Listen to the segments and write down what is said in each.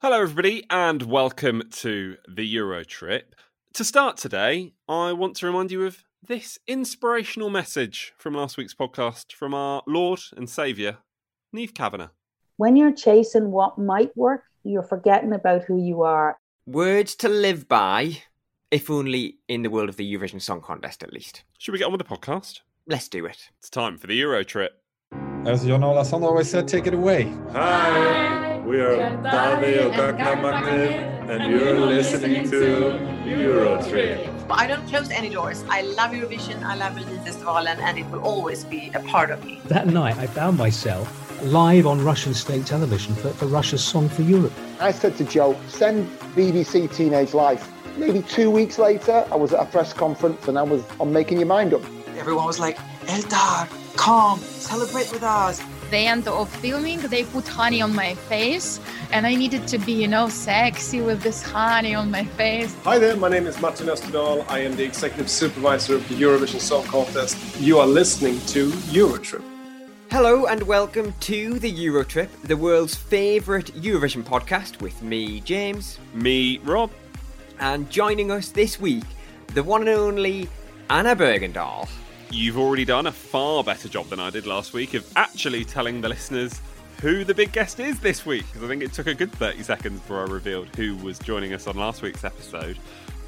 Hello, everybody, and welcome to the Euro trip. To start today, I want to remind you of this inspirational message from last week's podcast from our Lord and Saviour, Niamh Kavanagh. When you're chasing what might work, you're forgetting about who you are. Words to live by, if only in the world of the Eurovision Song Contest at least. Should we get on with the podcast? Let's do it. It's time for the Euro trip. As Jon Ola Sand always said, take it away. Hi, we are Davi Ogakamagne, and you're listening to Eurotrip. I don't close any doors. I love Eurovision, I love Melodifestivalen, and it will always be a part of me. That night, I found myself live on Russian state television for, for Russia's Song for Europe. I said to Joe, send BBC Teenage Life. Maybe two weeks later, I was at a press conference and I was on Making Your Mind Up. Everyone was like, Eldar, come, celebrate with us. The end of filming, they put honey on my face, and I needed to be, you know, sexy with this honey on my face. Hi there, my name is Martin Österdahl. I am the executive supervisor of the Eurovision Song Contest. You are listening to Eurotrip. Hello and welcome to the Eurotrip, the world's favourite Eurovision podcast with me, James, Me, Rob. and joining us this week, the one and only Anna Bergendahl. You've already done a far better job than I did last week of actually telling the listeners who the big guest is this week, because I think it took a good 30 seconds before I revealed who was joining us on last week's episode.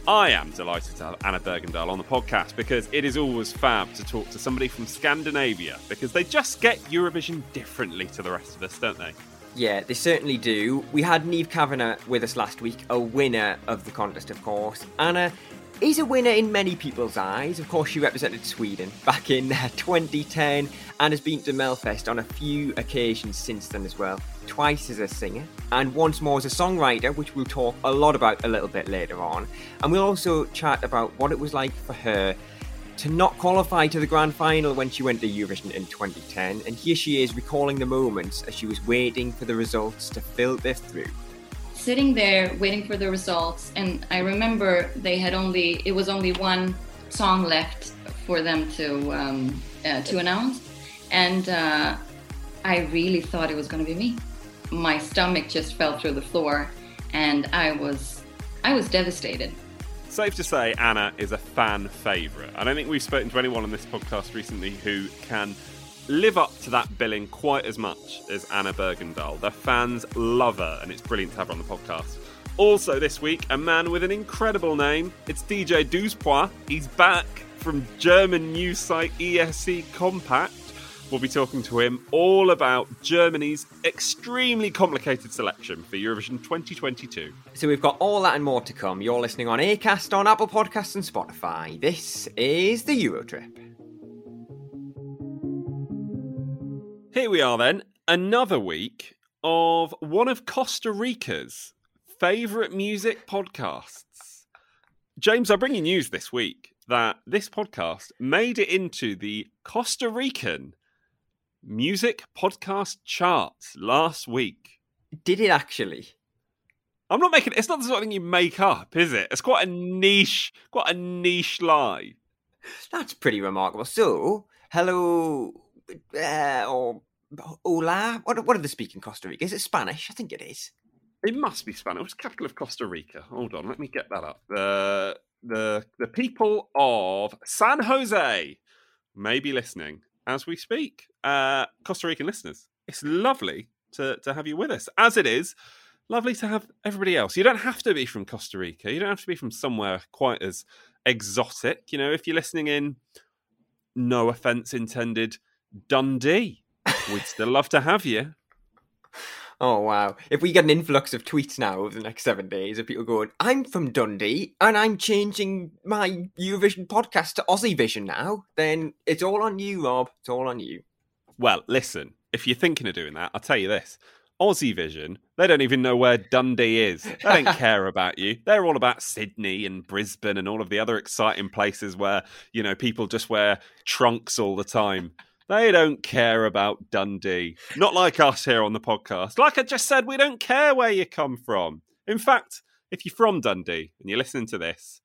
I am delighted to have Anna Bergendahl on the podcast because it is always fab to talk to somebody from Scandinavia because they just get Eurovision differently to the rest of us, don't they? Yeah, they certainly do. We had Niamh Kavanagh with us last week, a winner of the contest, of course. Anna is a winner in many people's eyes. Of course, she represented Sweden back in uh, 2010 and has been to Melfest on a few occasions since then as well. Twice as a singer and once more as a songwriter, which we'll talk a lot about a little bit later on. And we'll also chat about what it was like for her to not qualify to the grand final when she went to Eurovision in 2010. And here she is recalling the moments as she was waiting for the results to filter through. Sitting there waiting for the results and i remember they had only it was only one song left for them to um, uh, to announce. And uh, i really thought it was going to be me. My stomach just fell through the floor and i was i was devastated. Safe to say, Anna is a fan favourite. I don't think we've spoken to anyone on this podcast recently who can live up to that billing quite as much as Anna Bergendahl. The fans love her, and it's brilliant to have her on the podcast. Also, this week, a man with an incredible name. It's DJ Douze Point. He's back from German news site ESC Kompakt. We'll be talking to him all about Germany's extremely complicated selection for Eurovision 2022. So we've got all that and more to come. You're listening on Acast, on Apple Podcasts, and Spotify. This is the Eurotrip. Here we are then, another week of one of Costa Rica's favourite music podcasts. James, I bring you news this week that this podcast made it into the Costa Rican music podcast charts last week. Did it actually? I'm not making it's not the sort of thing you make up, is it? It's quite a niche, quite a niche lie. That's pretty remarkable. So, hello, uh, or hola. What, what are they speak in Costa Rica? Is it Spanish? I think it is. It must be Spanish. The capital of Costa Rica? Hold on, let me get that up. The the the people of San Jose may be listening as we speak. Uh, Costa Rican listeners, it's lovely to to have you with us. As it is lovely to have everybody else. You don't have to be from Costa Rica. You don't have to be from somewhere quite as exotic. You know, if you're listening in, no offense intended, Dundee, we'd still love to have you. Oh wow! If we get an influx of tweets now over the next seven days of people going, "I'm from Dundee and I'm changing my Eurovision podcast to Aussie Vision now," then it's all on you, Rob. It's all on you. Well, listen, if you're thinking of doing that, I'll tell you this. Aussie Vision, they don't even know where Dundee is. They don't care about you. They're all about Sydney and Brisbane and all of the other exciting places where, you know, people just wear trunks all the time. They don't care about Dundee. Not like us here on the podcast. Like I just said, we don't care where you come from. In fact, if you're from Dundee and you're listening to this,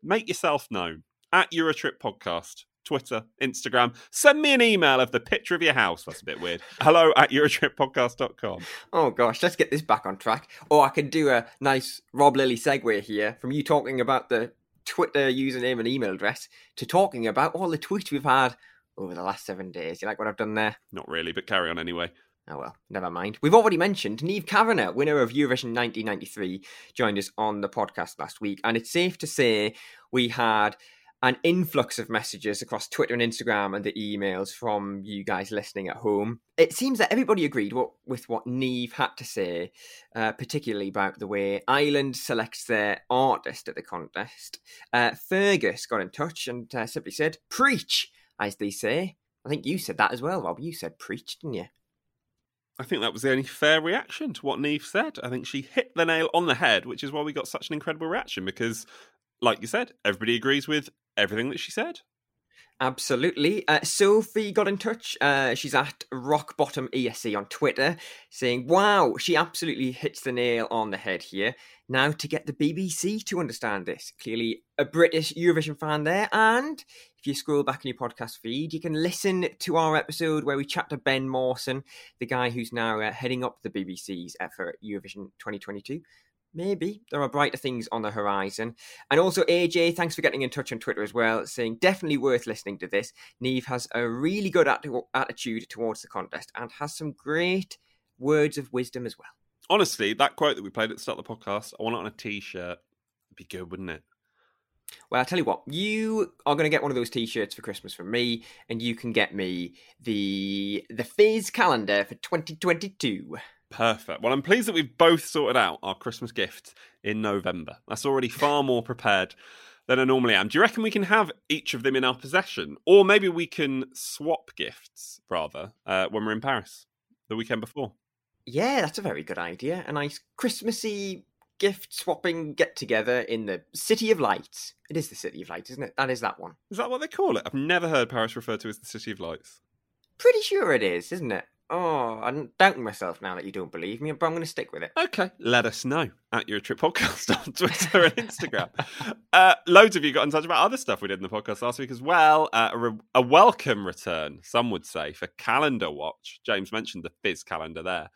make yourself known at Eurotrip Podcast Twitter, Instagram. Send me an email of the picture of your house. That's a bit weird. Hello at EurotripPodcast.com. Oh gosh, let's get this back on track. Or I could do a nice Rob Lilly segue here from you talking about the Twitter username and email address to talking about all the tweets we've had over the last seven days. You like what I've done there? Not really, but carry on anyway. Oh well, never mind. We've already mentioned Niamh Kavanagh, winner of Eurovision 1993, joined us on the podcast last week, and it's safe to say we had an influx of messages across Twitter and Instagram and the emails from you guys listening at home. It seems that everybody agreed what, with what Niamh had to say, uh, particularly about the way Ireland selects their artist at the contest. Uh, Fergus got in touch and uh, simply said, Preach, as they say. I think you said that as well, Rob. You said preach, didn't you? I think that was the only fair reaction to what Niamh said. I think she hit the nail on the head, which is why we got such an incredible reaction because, like you said, everybody agrees with everything that she said. Absolutely. Uh, Sophie got in touch. Uh, she's at Rock Bottom ESC on Twitter, saying, "Wow, she absolutely hits the nail on the head here." Now to get the BBC to understand this. Clearly, a British Eurovision fan there, and if you scroll back in your podcast feed, you can listen to our episode where we chat to Ben Mawson, the guy who's now uh, heading up the BBC's for Eurovision 2022 maybe there are brighter things on the horizon. And also, AJ, thanks for getting in touch on Twitter as well, saying definitely worth listening to this. Niamh has a really good at- attitude towards the contest and has some great words of wisdom as well. Honestly, that quote that we played at the start of the podcast, I want it on a t shirt. It'd be good, wouldn't it? Well, I'll tell you what, you are going to get one of those t-shirts for Christmas from me, and you can get me the the Fizz calendar for 2022. Perfect. Well, I'm pleased that we've both sorted out our Christmas gift in November. That's already far more prepared than I normally am. Do you reckon we can have each of them in our possession? Or maybe we can swap gifts, rather, uh, when we're in Paris the weekend before? Yeah, that's a very good idea. A nice Christmassy gift swapping get together in the City of Lights. It is the City of Lights, isn't it? That is that one. Is that what they call it? I've never heard Paris referred to as the City of Lights. Pretty sure it is, isn't it? Oh, I'm doubting myself now that you don't believe me, but I'm going to stick with it. Okay, let us know at your trip Podcast on Twitter and Instagram. uh, loads of you got in touch about other stuff we did in the podcast last week as well. Uh, a, re- a, welcome return, some would say, for Calendar Watch. James mentioned the Fizz calendar there.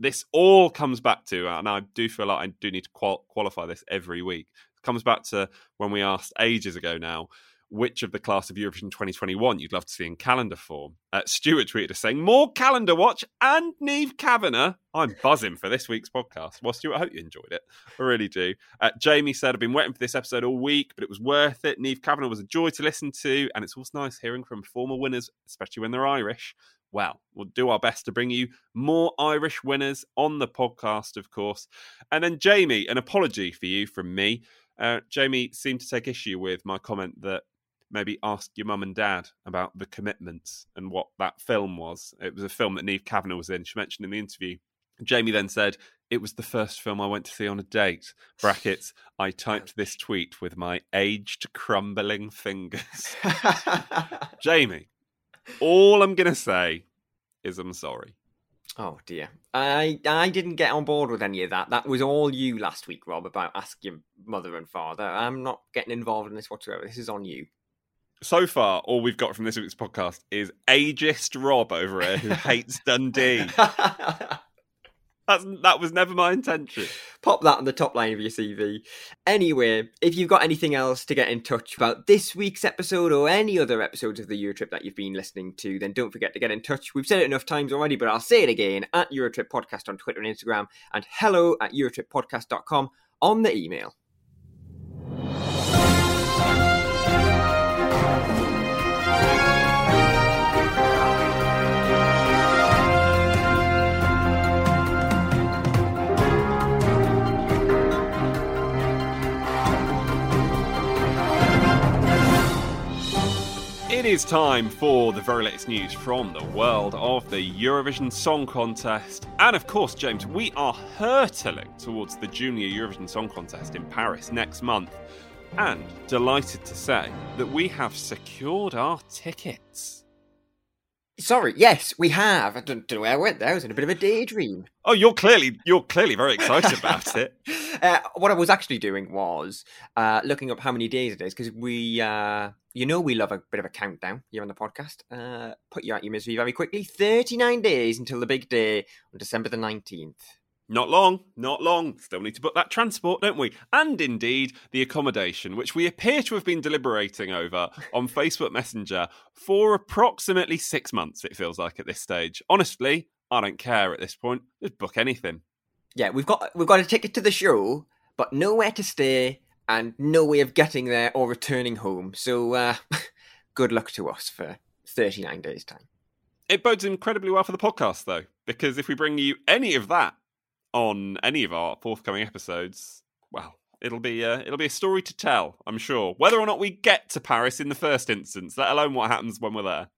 This all comes back to, and I do feel like I do need to qual- qualify this every week. Comes back to when we asked ages ago now which of the class of Eurovision 2021 you'd love to see in calendar form. Uh, Stuart tweeted us saying, More calendar watch and Niamh Kavanagh. I'm buzzing for this week's podcast. Well, Stuart, I hope you enjoyed it. I really do. Uh, Jamie said, I've been waiting for this episode all week, but it was worth it. Niamh Kavanagh was a joy to listen to, and it's also nice hearing from former winners, especially when they're Irish. Well, we'll do our best to bring you more Irish winners on the podcast, of course. And then, Jamie, an apology for you from me. Uh, Jamie seemed to take issue with my comment that maybe ask your mum and dad about the commitments and what that film was. It was a film that Niamh Kavanagh was in. She mentioned in the interview. Jamie then said, It was the first film I went to see on a date. Brackets, I typed this tweet with my aged, crumbling fingers. Jamie, all I'm going to say is I'm sorry. Oh dear. I I didn't get on board with any of that. That was all you last week, Rob, about asking mother and father. I'm not getting involved in this whatsoever. This is on you so far, all we've got from this week's podcast is ageist Rob over here who hates Dundee. That's, that was never my intention. Pop that on the top line of your CV. Anyway, if you've got anything else to get in touch about this week's episode or any other episodes of the Eurotrip that you've been listening to, then don't forget to get in touch. We've said it enough times already, but I'll say it again at Eurotrip Podcast on Twitter and Instagram and hello at EurotripPodcast.com on the email. It is time for the very latest news from the world of the Eurovision Song Contest. And of course, James, we are hurtling towards the Junior Eurovision Song Contest in Paris next month. And delighted to say that we have secured our tickets. Sorry, yes, we have. I don't, don't know where I went there. I was in a bit of a daydream. Oh, you're clearly you're clearly very excited about it. uh, what I was actually doing was uh, looking up how many days it is because we, uh, you know, we love a bit of a countdown here on the podcast. Uh, put you out your misery very quickly. 39 days until the big day on December the 19th. Not long, not long. Still need to book that transport, don't we? And indeed, the accommodation, which we appear to have been deliberating over on Facebook Messenger for approximately six months, it feels like at this stage. Honestly, I don't care at this point. Just book anything. Yeah, we've got we've got a ticket to the show, but nowhere to stay and no way of getting there or returning home. So uh, good luck to us for 39 days' time. It bodes incredibly well for the podcast, though, because if we bring you any of that on any of our forthcoming episodes, well, it'll be a, it'll be a story to tell, I'm sure. Whether or not we get to Paris in the first instance, let alone what happens when we're there.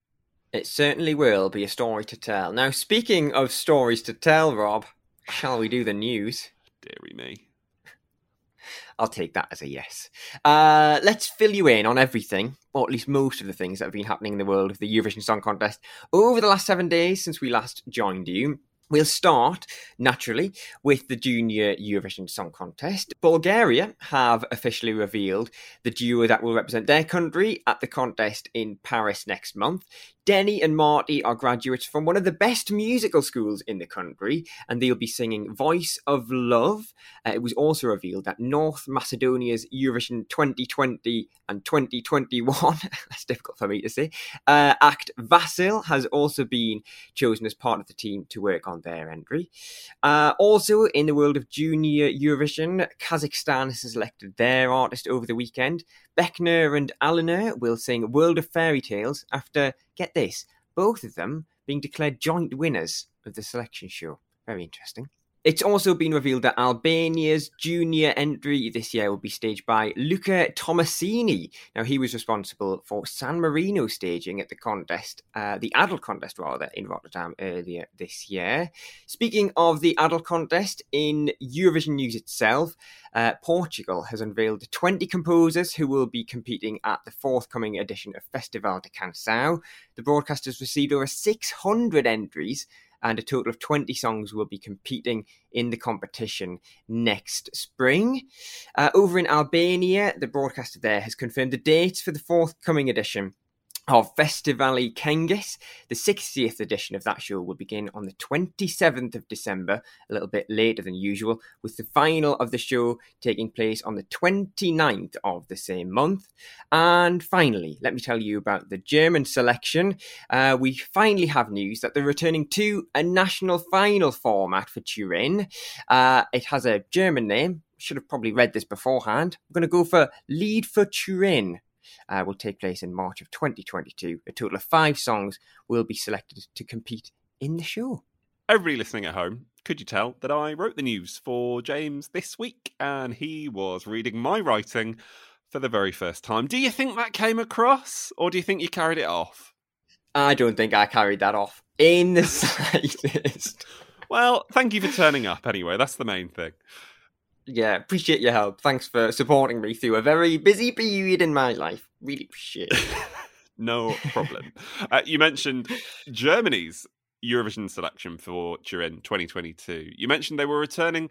It certainly will be a story to tell. Now, speaking of stories to tell, Rob, shall we do the news? Deary me. I'll take that as a yes. Uh, let's fill you in on everything, or at least most of the things that have been happening in the world of the Eurovision Song Contest over the last seven days since we last joined you. We'll start, naturally, with the Junior Eurovision Song Contest. Bulgaria have officially revealed the duo that will represent their country at the contest in Paris next month. Denny and Marty are graduates from one of the best musical schools in the country, and they'll be singing Voice of Love. Uh, it was also revealed that North Macedonia's Eurovision 2020 and 2021, that's difficult for me to say, uh, act Vasil has also been chosen as part of the team to work on their entry. Uh, also, in the world of Junior Eurovision, Kazakhstan has selected their artist over the weekend. Beckner and Aliner will sing World of Fairy Tales after, get this, both of them being declared joint winners of the selection show. Very interesting. It's also been revealed that Albania's junior entry this year will be staged by Luca Tommassini. Now, he was responsible for San Marino staging at the contest, uh, the adult contest rather, in Rotterdam earlier this year. Speaking of the adult contest, in Eurovision news itself, uh, Portugal has unveiled 20 composers who will be competing at the forthcoming edition of Festival da Canção. The broadcast has received over 600 entries and a total of 20 songs will be competing in the competition next spring. Uh, over in Albania, the broadcaster there has confirmed the dates for the forthcoming edition of Festivali Këngës. The 60th edition of that show will begin on the 27th of December, a little bit later than usual, with the final of the show taking place on the 29th of the same month. And finally, let me tell you about the German selection. Uh, we finally have news that they're returning to a national final format for Turin. Uh, it has a German name. Should have probably read this beforehand. I'm going to go for Lead for Turin uh, will take place in March of 2022. A total of five songs will be selected to compete in the show. Everybody listening at home, could you tell that I wrote the news for James this week and he was reading my writing for the very first time? Do you think that came across or do you think you carried it off? I don't think I carried that off in the slightest. well, thank you for turning up anyway. That's the main thing yeah, appreciate your help. Thanks for supporting me through a very busy period in my life. Really appreciate it. no problem. Uh, you mentioned Germany's Eurovision selection for Turin 2022. You mentioned they were returning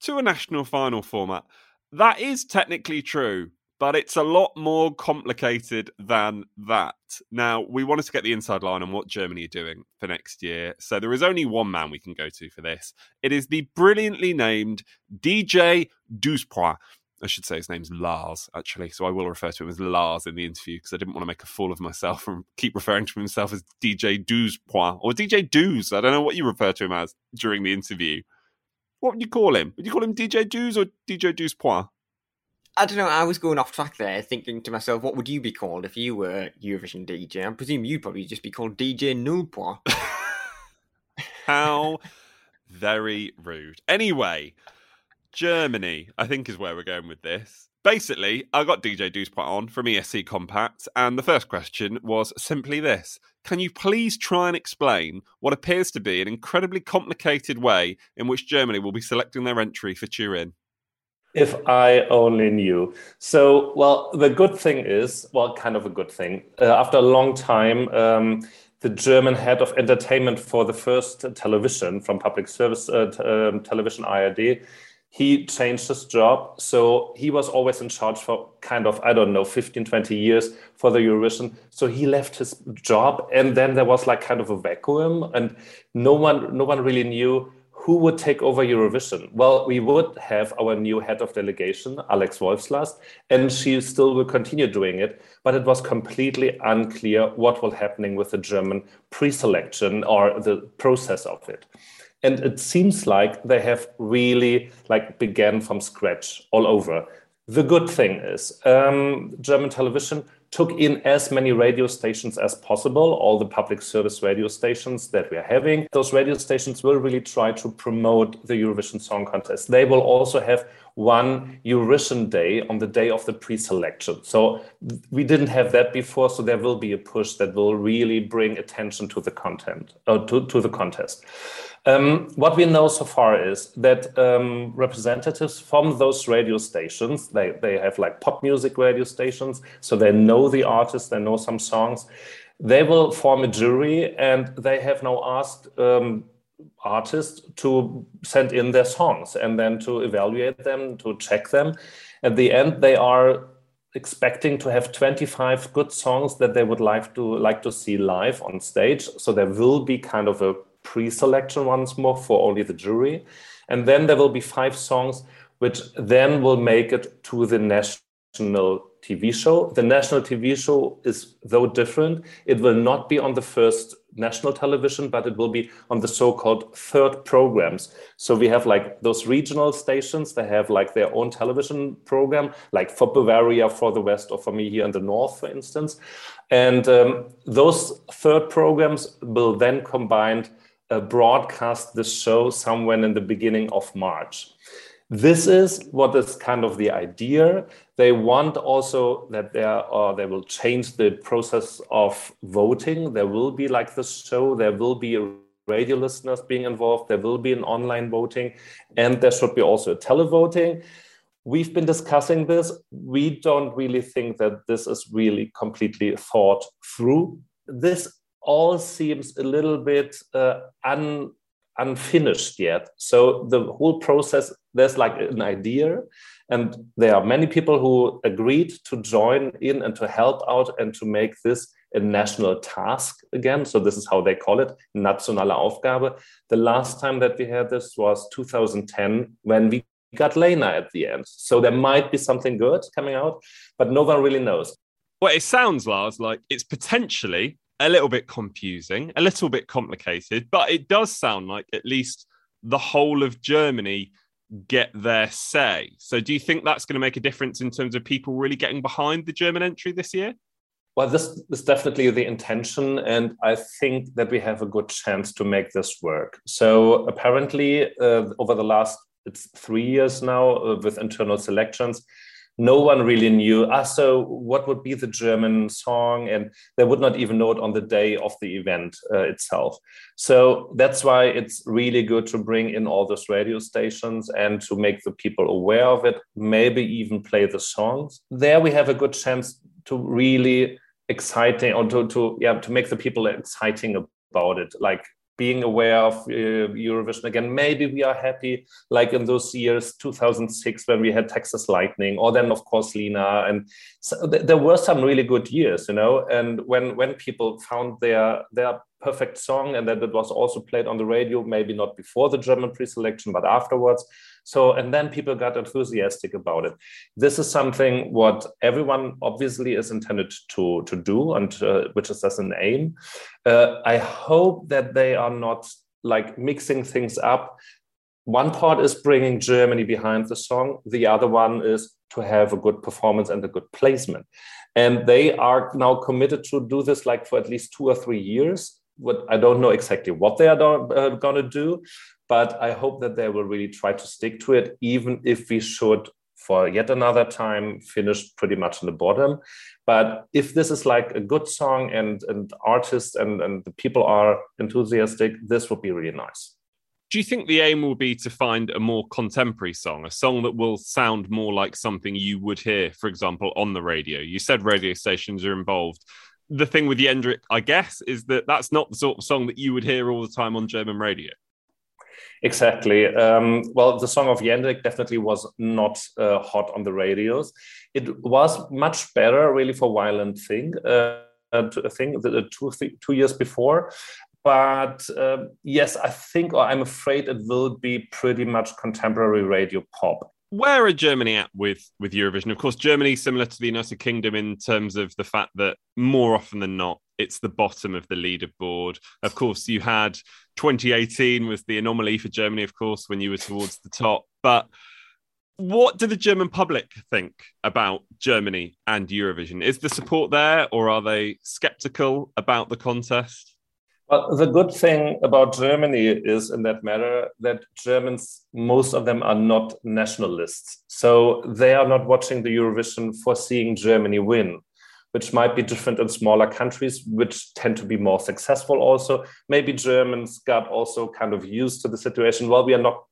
to a national final format. That is technically true, but it's a lot more complicated than that. Now, we wanted to get the inside line on what Germany are doing for next year. So there is only one man we can go to for this. It is the brilliantly named DJ Douze Point. I should say his name's Lars, actually. So I will refer to him as Lars in the interview because I didn't want to make a fool of myself and keep referring to himself as DJ Douze Point or DJ Douze. I don't know what you refer to him as during the interview. What would you call him? Would you call him DJ Douze or DJ Douze Point? I don't know. I was going off track there, thinking to myself, what would you be called if you were Eurovision DJ? I presume you'd probably just be called DJ Nulpois. How very rude. Anyway, Germany, I think, is where we're going with this. Basically, I got DJ Douze Point on from ESC Kompakt, and the first question was simply this Can you please try and explain what appears to be an incredibly complicated way in which Germany will be selecting their entry for Turin? If I only knew. So, well, the good thing is, well, kind of a good thing. Uh, after a long time, um, the German head of entertainment for the first television from public service uh, um, television ARD he changed his job. So he was always in charge for kind of, I don't know, 15, 20 years for the Eurovision. So he left his job and then there was like kind of a vacuum and no one, no one really knew who would take over Eurovision? Well, we would have our new head of delegation, Alex Wolfslast, and she still will continue doing it. But it was completely unclear what will happening with the German pre-selection or the process of it and it seems like they have really like began from scratch all over the good thing is um, german television took in as many radio stations as possible all the public service radio stations that we are having. Those radio stations will really try to promote the eurovision song contest. They will also have one Eurovision day on the day of the pre-selection. So we didn't have that before. So there will be a push that will really bring attention to the content, uh, to, to the contest. Um, what we know so far is that um, representatives from those radio stations, they, they have like pop music radio stations, so they know the artists, they know some songs. They will form a jury and they have now asked um, artists to send in their songs and then to evaluate them, to check them. At the end, they are expecting to have 25 good songs that they would like to like to see live on stage so there will be kind of a pre-selection once more for only the jury. And then there will be five songs which then will make it to the national TV show. The national TV show is though different. It will not be on the first national television, but it will be on the so-called third programs. So we have like those regional stations, they have like their own television program, like for Bavaria, for the West, or for me here in the North, for instance. And um, those third programs will then combine uh, broadcast the show somewhere in the beginning of March. This is what is kind of the idea. They want also that there or they will change the process of voting. There will be like the show, there will be radio listeners being involved, there will be an online voting, and there should be also a televoting. We've been discussing this. We don't really think that this is really completely thought through. This all seems a little bit uh, un, unfinished yet. So the whole process, there's like an idea, and there are many people who agreed to join in and to help out and to make this a national task again. So this is how they call it, nationale Aufgabe. The last time that we had this was 2010 when we got Lena at the end. So there might be something good coming out, but no one really knows. Well, it sounds, Lars, like it's potentially a little bit confusing, a little bit complicated, but it does sound like at least the whole of Germany get their say. So, do you think that's going to make a difference in terms of people really getting behind the German entry this year? Well, this is definitely the intention, and I think that we have a good chance to make this work. So, apparently, uh, over the last it's three years now uh, with internal selections, no one really knew. Ah so what would be the german song? And they would not even know it on the day of the event uh, itself. So that's why it's really good to bring in all those radio stations and to make the people aware of it maybe even play the songs. There we have a good chance to really exciting or to, to yeah to make the people exciting about it. Like being aware of uh, Eurovision again. Maybe we are happy, like in those years, 2006, when we had Texas Lightning, or then of course Lena, and so th- there were some really good years, you know. And when when people found their their perfect song and that it was also played on the radio, maybe not before the German pre-selection, but afterwards, so, and then people got enthusiastic about it. This is something what everyone obviously is intended to, to do, and uh, which is as an aim. Uh, I hope that they are not like mixing things up. One part is bringing Germany behind the song. The other one is to have a good performance and a good placement. And they are now committed to do this like for at least two or three years. What I don't know exactly what they are uh, going to do, but I hope that they will really try to stick to it, even if we should, for yet another time, finish pretty much in the bottom. But if this is like a good song and, and artists and, and the people are enthusiastic, this would be really nice. Do you think the aim will be to find a more contemporary song, a song that will sound more like something you would hear, for example, on the radio? You said radio stations are involved the thing with Jendrik, I guess, is that that's not the sort of song that you would hear all the time on German radio. Exactly. Um, well, the song of Jendrik definitely was not uh, hot on the radios. It was much better, really, for Violent Thing. Uh, thing two two years before, but uh, yes, I think, or I'm afraid, it will be pretty much contemporary radio pop where are Germany at with with Eurovision? Of course, Germany similar to the United Kingdom in terms of the fact that more often than not, it's the bottom of the leaderboard. Of course, you had 2018 was the anomaly for Germany, of course, when you were towards the top. But what do the German public think about Germany and Eurovision? Is the support there, or are they skeptical about the contest? Well, the good thing about Germany is, in that matter, that Germans, most of them are not nationalists. So they are not watching the Eurovision for seeing Germany win, which might be different in smaller countries, which tend to be more successful also. Maybe Germans got also kind of used to the situation. Well, we are not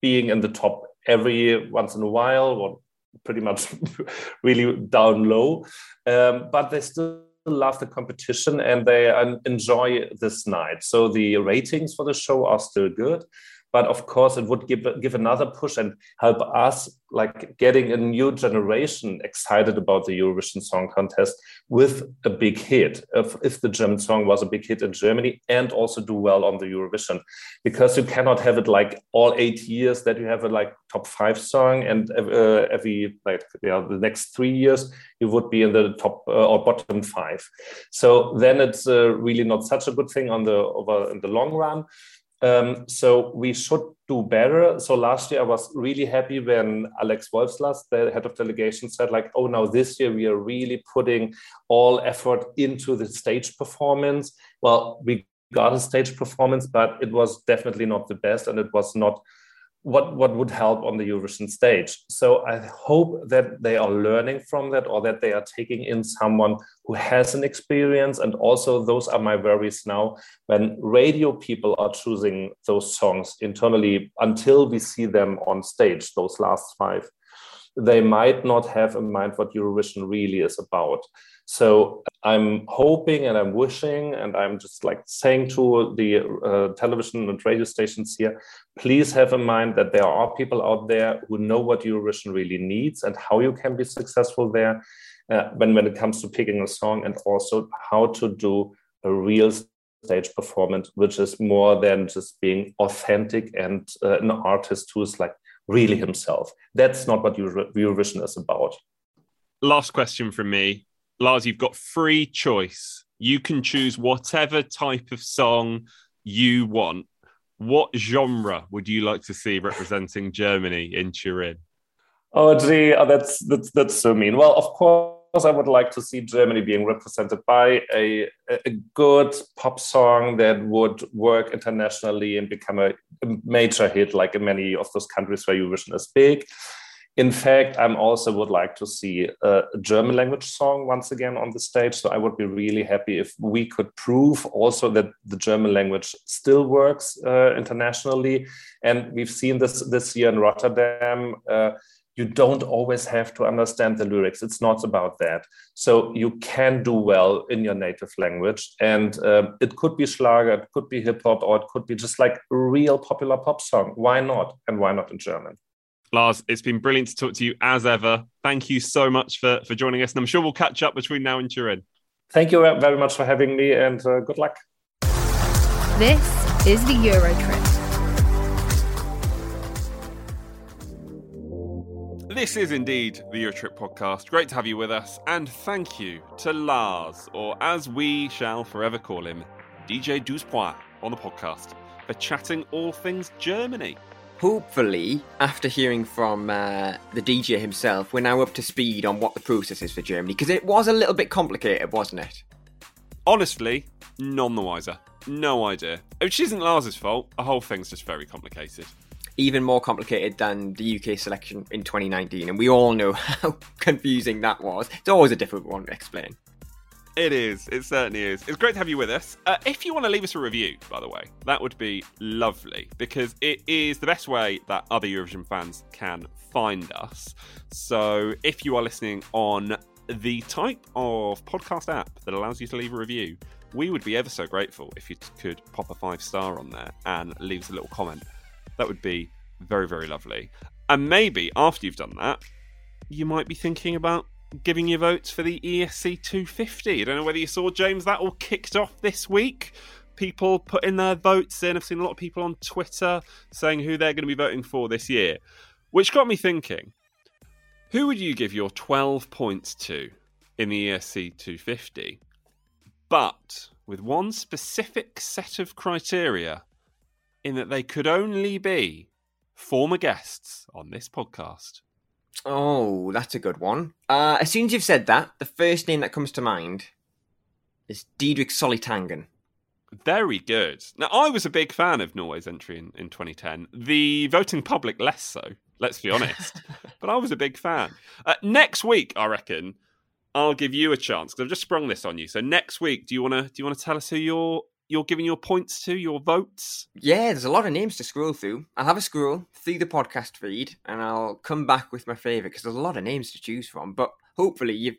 being in the top every once in a while, or pretty much really down low, um, but they still love the competition and they uh, enjoy this night. So the ratings for the show are still good but of course it would give give another push and help us like getting a new generation excited about the Eurovision Song Contest with a big hit. If, if the German song was a big hit in Germany and also do well on the Eurovision, because you cannot have it like all eight years that you have a like top five song and uh, every like yeah the next three years you would be in the top uh, or bottom five. So then it's uh, really not such a good thing on the over in the long run. Um, so we should do better. So last year I was really happy when Alex Wolfslast, the head of delegation, said like, "Oh, now this year we are really putting all effort into the stage performance." Well, we got a stage performance, but it was definitely not the best, and it was not what what would help on the Eurovision stage. So I hope that they are learning from that, or that they are taking in someone who has an experience. And also, those are my worries now when radio people are choosing those songs internally until we see them on stage. Those last five, they might not have in mind what Eurovision really is about. So I'm hoping and I'm wishing and I'm just like saying to the uh, television and radio stations here, please have in mind that there are people out there who know what Eurovision really needs and how you can be successful there uh, when, when it comes to picking a song and also how to do a real stage performance, which is more than just being authentic and uh, an artist who is like really himself. That's not what Eurovision is about. Last question from me Lars, you've got free choice. You can choose whatever type of song you want. What genre would you like to see representing Germany in Turin? Oh, gee, oh, that's that's that's so mean. Well, of course, I would like to see Germany being represented by a a good pop song that would work internationally and become a, a major hit, like in many of those countries where Eurovision is big. In fact, I'm also would like to see a German language song once again on the stage. So I would be really happy if we could prove also that the German language still works uh, internationally. And we've seen this this year in Rotterdam. Uh, you don't always have to understand the lyrics. It's not about that. So you can do well in your native language. And uh, it could be Schlager, it could be hip hop, or it could be just like real popular pop song. Why not? And why not in German? Lars, it's been brilliant to talk to you as ever. Thank you so much for, for joining us. And I'm sure we'll catch up between now and Turin. Thank you very much for having me and uh, good luck. This is the Euro Trip. This is indeed the Eurotrip podcast. Great to have you with us, and thank you to Lars, or as we shall forever call him, DJ Douze Point, on the podcast for chatting all things Germany hopefully, after hearing from uh, the DJ himself, we're now up to speed on what the process is for Germany because it was a little bit complicated, wasn't it? Honestly, none the wiser. No idea. Which isn't Lars's fault. The whole thing's just very complicated. Even more complicated than the UK selection in 2019, and we all know how confusing that was. It's always a difficult one to explain. It is. It certainly is. It's great to have you with us. Uh, if you want to leave us a review, by the way, that would be lovely because it is the best way that other Eurovision fans can find us. So if you are listening on the type of podcast app that allows you to leave a review, we would be ever so grateful if you could pop a five star on there and leave us a little comment. That would be very, very lovely. And maybe after you've done that, you might be thinking about giving your votes for the ESC 250. I don't know whether you saw, James, that all kicked off this week. People putting their votes in. I've seen a lot of people on Twitter saying who they're going to be voting for this year, which got me thinking who would you give your 12 points to in the ESC 250? But with one specific set of criteria in that they could only be former guests on this podcast. Oh, that's a good one. Uh, as soon as you've said that, the first name that comes to mind is Didrik Solli-Tangen. Very good. Now, I was a big fan of Norway's entry in, in 2010. The voting public less so, let's be honest. but I was a big fan. Uh, next week, I reckon, I'll give you a chance because I've just sprung this on you. So next week, do you want to do you want to tell us who you're you're giving your points to, your votes? Yeah, there's a lot of names to scroll through. I'll have a scroll through the podcast feed, and I'll come back with my favourite because there's a lot of names to choose from. But hopefully, you've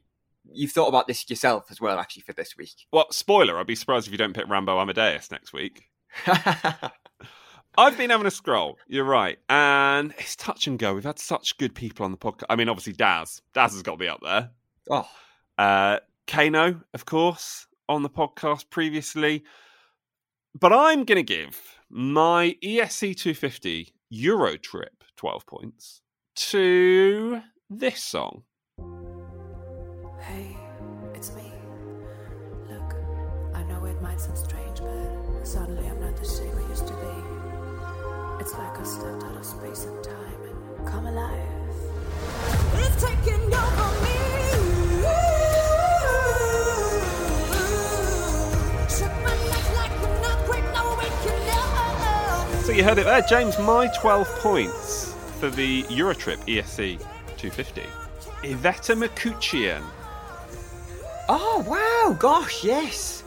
you've thought about this yourself as well, actually, for this week. Well, spoiler, I'd be surprised if you don't pick Rambo Amadeus next week. I've been having a scroll, you're right. And it's touch and go. We've had such good people on the podcast. I mean, obviously, Daz. Daz has got to be up there. Oh. Uh, Kano, of course, on the podcast previously. But I'm going to give my ESC 250 Euro trip 12 points to this song. Hey, it's me. Look, I know it might sound strange, but suddenly I'm not the same I used to be. It's like I stepped out of space and time and come alive. It's taking over So you heard it there, James. My 12 points for the Eurotrip ESC 250. Iveta Mukuchyan. Oh wow! Gosh, yes.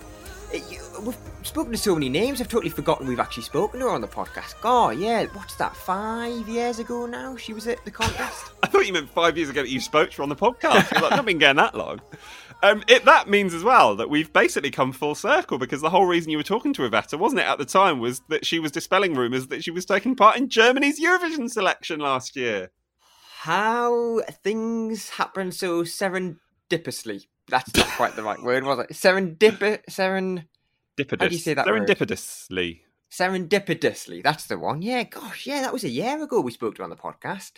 It- you- we've spoken to so many names. I've totally forgotten we've actually spoken to her on the podcast. Oh yeah, what's that? Five years ago now, she was at the contest. I thought you meant five years ago that you spoke to her on the podcast. Like, not been getting that long. Um, it, that means as well that we've basically come full circle because the whole reason you were talking to Iveta, wasn't it, at the time, was that she was dispelling rumours that she was taking part in Germany's Eurovision selection last year. How things happen so serendipitously. That's not quite the right word, was it? Serendip seren Dipidus. How do you say that word? Serendipitously. serendipitously. That's the one. Yeah, gosh, yeah, that was a year ago we spoke to on the podcast.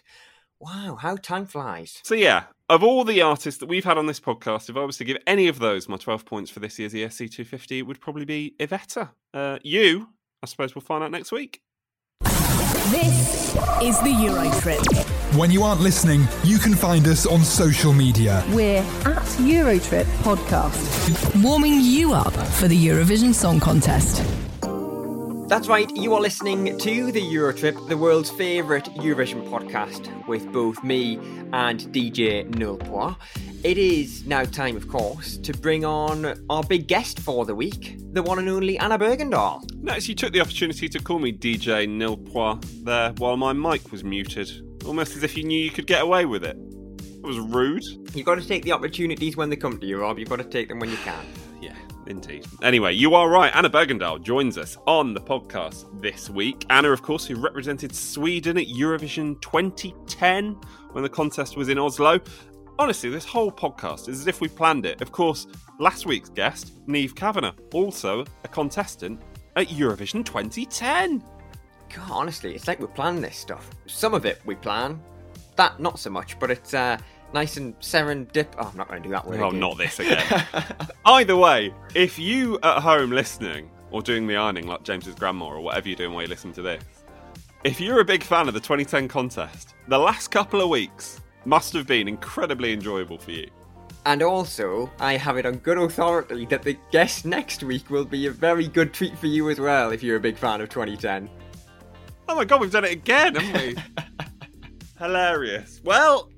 Wow, how time flies. So yeah, of all the artists that we've had on this podcast, if I was to give any of those my 12 points for this year's ESC 250, it would probably be Iveta. Uh, you, I suppose we'll find out next week. This is the Euro Trip. When you aren't listening, you can find us on social media. We're at Eurotrip Podcast, warming you up for the Eurovision Song Contest. That's right, you are listening to the Eurotrip, the world's favourite Eurovision podcast, with both me and DJ Nulpois. It is now time, of course, to bring on our big guest for the week, the one and only Anna Bergendahl. Notice you took the opportunity to call me DJ Nilpois there while my mic was muted, almost as if you knew you could get away with it. It was rude. You've got to take the opportunities when they come to you, Rob. You've got to take them when you can. Indeed. Anyway, you are right. Anna Bergendahl joins us on the podcast this week. Anna, of course, who represented Sweden at Eurovision 2010 when the contest was in Oslo. Honestly, this whole podcast is as if we planned it. Of course, last week's guest, Niamh Kavanagh, also a contestant at Eurovision 2010. God, honestly, it's like we plan this stuff. Some of it we plan, that not so much, but it's uh, nice and serendip. Oh, I'm not going to do that word. Oh, again. not this again. Either way, if you at home listening or doing the ironing like James's grandma or whatever you're doing while you listen to this, if you're a big fan of the 2010 contest, the last couple of weeks must have been incredibly enjoyable for you. And also, I have it on good authority that the guest next week will be a very good treat for you as well if you're a big fan of 2010. Oh my god, we've done it again, haven't we? Hilarious. Well,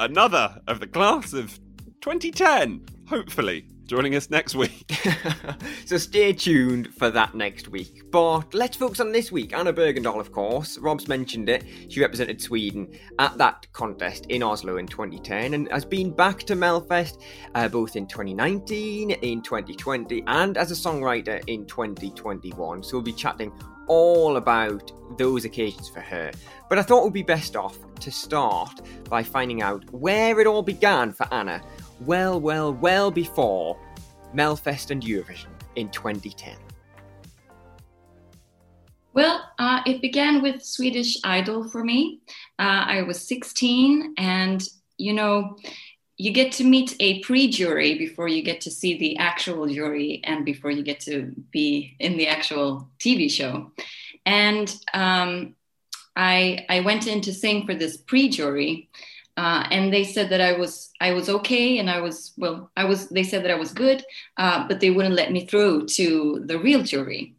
another of the class of 2010, hopefully, joining us next week. So stay tuned for that next week. But let's focus on this week. Anna Bergendahl, of course. Rob's mentioned it. She represented Sweden at that contest in Oslo in 2010 and has been back to Melfest uh, both in 2019, in 2020, and as a songwriter in 2021. So we'll be chatting all about those occasions for her. But I thought it would be best off to start by finding out where it all began for Anna, well, well, well before Melfest and Eurovision in 2010. Well, uh, it began with Swedish Idol for me. Uh, I was 16, and you know, you get to meet a pre-jury before you get to see the actual jury and before you get to be in the actual TV show. And um, I I went in to sing for this pre-jury, uh, and they said that I was I was okay, and I was well. I was. They said that I was good, uh, but they wouldn't let me through to the real jury.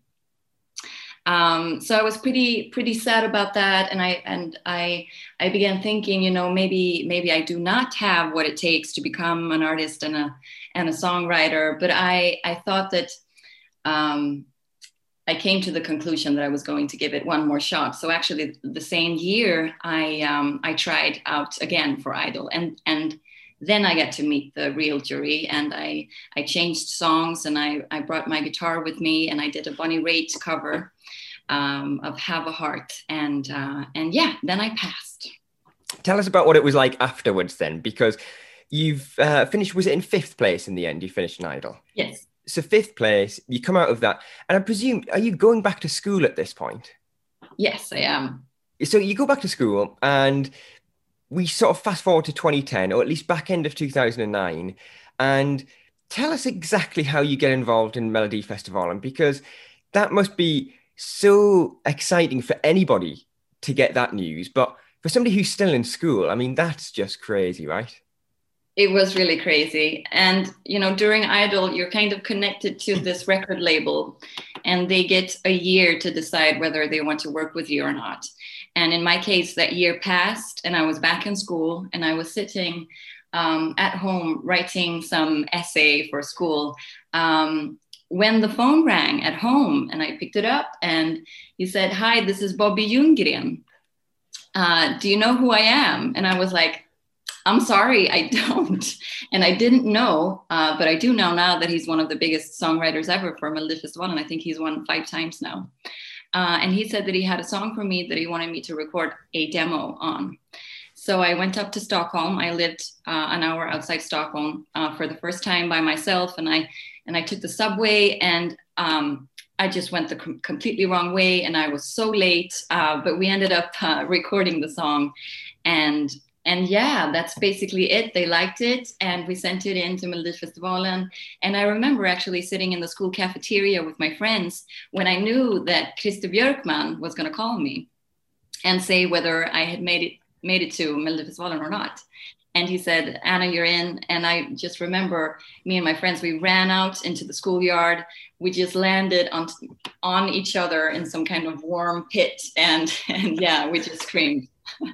Um, so I was pretty pretty sad about that, and I and I I began thinking, you know, maybe maybe I do not have what it takes to become an artist and a and a songwriter. But I I thought that um, I came to the conclusion that I was going to give it one more shot. So actually, the same year, I um, I tried out again for Idol, and and then I got to meet the real jury, and I I changed songs, and I I brought my guitar with me, and I did a Bonnie Raitt cover um, of Have a Heart, and uh, and yeah, then I passed. Tell us about what it was like afterwards, then, because you've uh, finished. Was it in fifth place in the end? You finished Idol. Yes. So fifth place, you come out of that, and I presume, are you going back to school at this point? Yes, I am. So you go back to school, and we sort of fast forward to 2010, or at least back end of 2009, and tell us exactly how you get involved in Melody Festival, and because that must be so exciting for anybody to get that news. But for somebody who's still in school, I mean, that's just crazy, right? It was really crazy. And, you know, during Idol, you're kind of connected to this record label, and they get a year to decide whether they want to work with you or not. And in my case, that year passed, and I was back in school, and I was sitting um, at home writing some essay for school. Um, when the phone rang at home and I picked it up and he said, Hi, this is Bobby Ljunggren. Uh, do you know who I am? And I was like, I'm sorry, I don't. And I didn't know, uh, but I do know now that he's one of the biggest songwriters ever for Melodifestivalen. And I think he's won five times now. Uh, and he said that he had a song for me that he wanted me to record a demo on. So I went up to Stockholm. I lived uh, an hour outside Stockholm uh, for the first time by myself, and I and I took the subway and um, I just went the com- completely wrong way and I was so late. Uh, but we ended up uh, recording the song, and and yeah, that's basically it. They liked it, and we sent it in to Melodifestivalen. And I remember actually sitting in the school cafeteria with my friends when I knew that Christer Björkman was going to call me and say whether I had made it made it to Melodifestivalen or not and he said anna you're in and i just remember me and my friends we ran out into the schoolyard we just landed on on each other in some kind of warm pit and and yeah we just screamed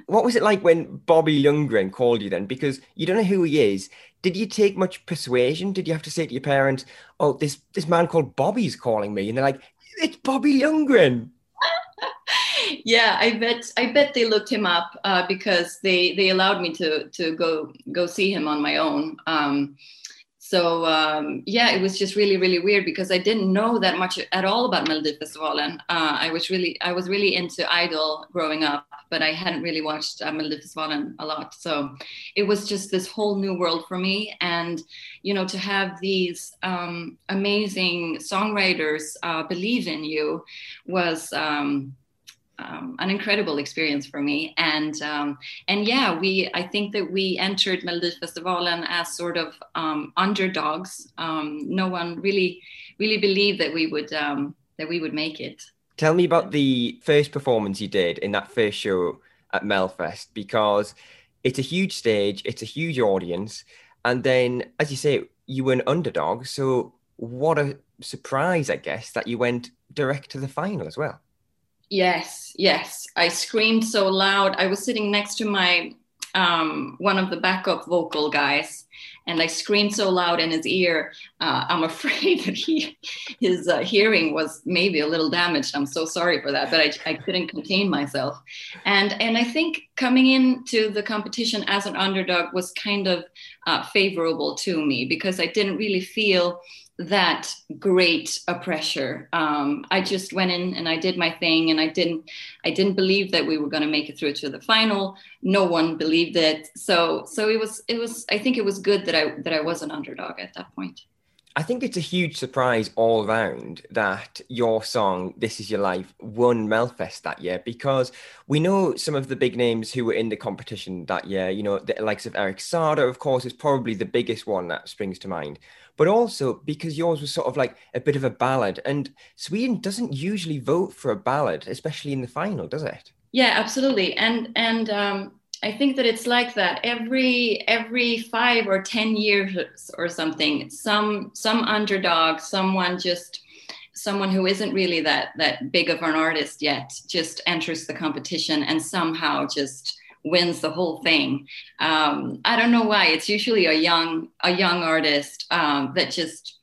what was it like when bobby Ljunggren called you then because you don't know who he is did you take much persuasion did you have to say to your parents oh this this man called bobby's calling me and they're like it's bobby Ljunggren." yeah, I bet I bet they looked him up uh, because they they allowed me to to go go see him on my own. Um, so um, yeah, it was just really really weird because I didn't know that much at all about Melodifestivalen. Uh, I was really I was really into Idol growing up, but I hadn't really watched uh, Melodifestivalen a lot. So it was just this whole new world for me, and you know to have these um, amazing songwriters uh, believe in you was. Um, um, an incredible experience for me. And um, and yeah, we I think that we entered Melodifestivalen as sort of um, underdogs. Um, no one really really believed that we would um, that we would make it. Tell me about the first performance you did in that first show at Melfest because it's a huge stage, it's a huge audience, and then as you say, you were an underdog. So what a surprise, I guess, that you went direct to the final as well. Yes, yes. I screamed so loud. I was sitting next to my um, one of the backup vocal guys, and I screamed so loud in his ear. Uh, I'm afraid that he his uh, hearing was maybe a little damaged. I'm so sorry for that, but I, I couldn't contain myself. And and I think coming into the competition as an underdog was kind of uh, favorable to me because I didn't really feel that great a pressure. Um, I just went in and I did my thing, and I didn't I didn't believe that we were going to make it through to the final. No one believed it, so so it was it was I think it was good that I that I was an underdog at that point. I think it's a huge surprise all around that your song "This Is Your Life" won Melfest that year because we know some of the big names who were in the competition that year. You know, the likes of Eric Saade, of course, is probably the biggest one that springs to mind but also because yours was sort of like a bit of a ballad. And Sweden doesn't usually vote for a ballad, especially in the final, does it? Yeah, absolutely. And and um, I think that it's like that every every five or ten years or something. Some some underdog, someone just someone who isn't really that that big of an artist yet just enters the competition and somehow just wins the whole thing. Um, I don't know why. It's usually a young a young artist um, that just,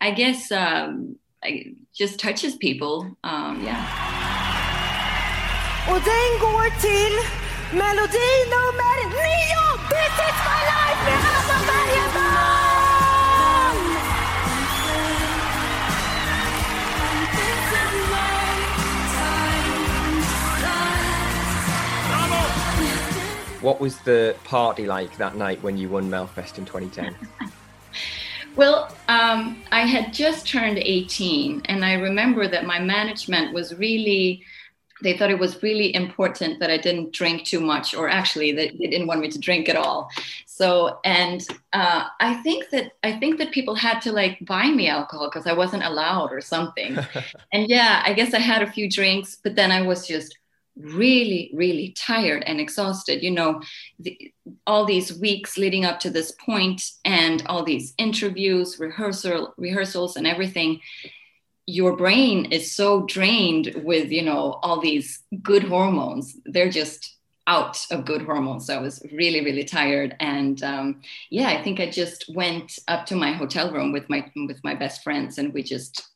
I guess, um, just touches people. Um, yeah. Och den går till nummer nio! This is my life med Anna Bergendahl! What was the party like that night when you won Melfest in 2010? well, um, I had just turned 18, and I remember that my management was really they thought it was really important that I didn't drink too much, or actually, they, they didn't want me to drink at all. So, and uh, I think that I think that people had to like buy me alcohol because I wasn't allowed or something. and yeah, I guess I had a few drinks, but then I was just really really tired and exhausted you know the, all these weeks leading up to this point and all these interviews rehearsal rehearsals and everything your brain is so drained with you know all these good hormones. They're just out of good hormones. So i was really really tired. And um, yeah i think i just went up to my hotel room with my with my best friends and we just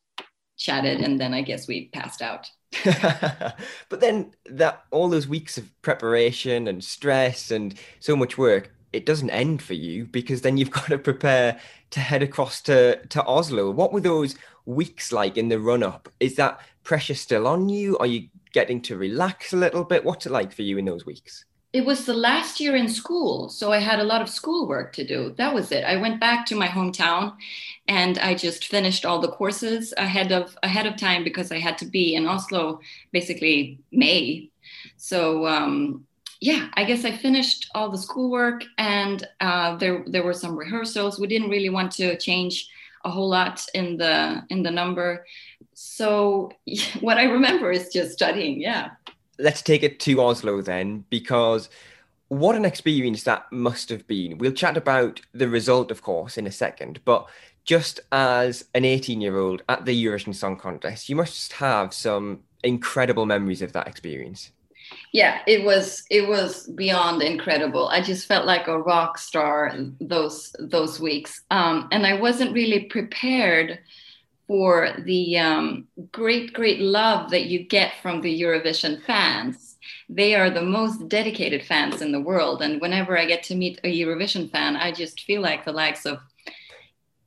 chatted and then i guess we passed out but then that all those weeks of preparation and stress and so much work, it doesn't end for you because then you've got to prepare to head across to, to Oslo. What were those weeks like in the run up? Is that pressure still on you? Are you getting to relax a little bit? What's it like for you in those weeks? It was the last year in school so i had a lot of schoolwork to do. That was it. I went back to my hometown and i just finished all the courses ahead of ahead of time because i had to be in oslo basically may. So um, yeah i guess i finished all the schoolwork and uh, there there were some rehearsals. We didn't really want to change a whole lot in the in the number. So what i remember is just studying yeah let's take it to Oslo then, because what an experience that must have been. We'll chat about the result, of course, in a second, but just as an 18 year old at the Eurovision Song Contest, you must have some incredible memories of that experience. Yeah, it was it was beyond incredible. I just felt like a rock star those those weeks, um, and I wasn't really prepared for the um, great, great love that you get from the Eurovision fans. They are the most dedicated fans in the world. And whenever I get to meet a Eurovision fan, I just feel like the likes of,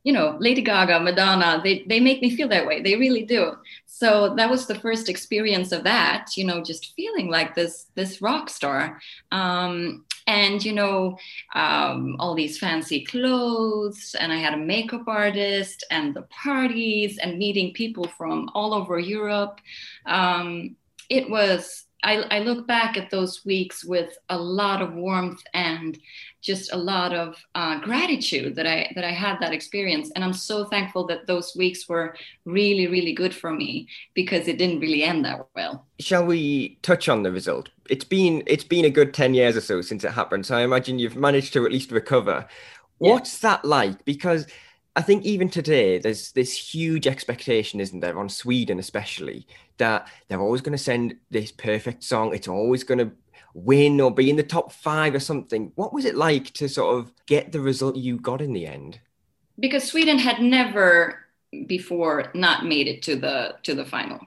you know, Lady Gaga, Madonna, they, they make me feel that way. They really do. So that was the first experience of that, you know, just feeling like this, this rock star. Um, and you know um, all these fancy clothes and i had a makeup artist and the parties and meeting people from all over europe. Um, it was I, I, look back at those weeks with a lot of warmth and just a lot of uh, gratitude that I that I had that experience, and I'm so thankful that those weeks were really really good for me because it didn't really end that well. Shall we touch on the result? It's been it's been a good ten years or so since it happened, so I imagine you've managed to at least recover. Yeah. What's that like? Because I think even today, there's this huge expectation, isn't there, on Sweden especially, that they're always going to send this perfect song. It's always going to win or be in the top five or something. What was it like to sort of get the result you got in the end? Because Sweden had never before not made it to the to the final.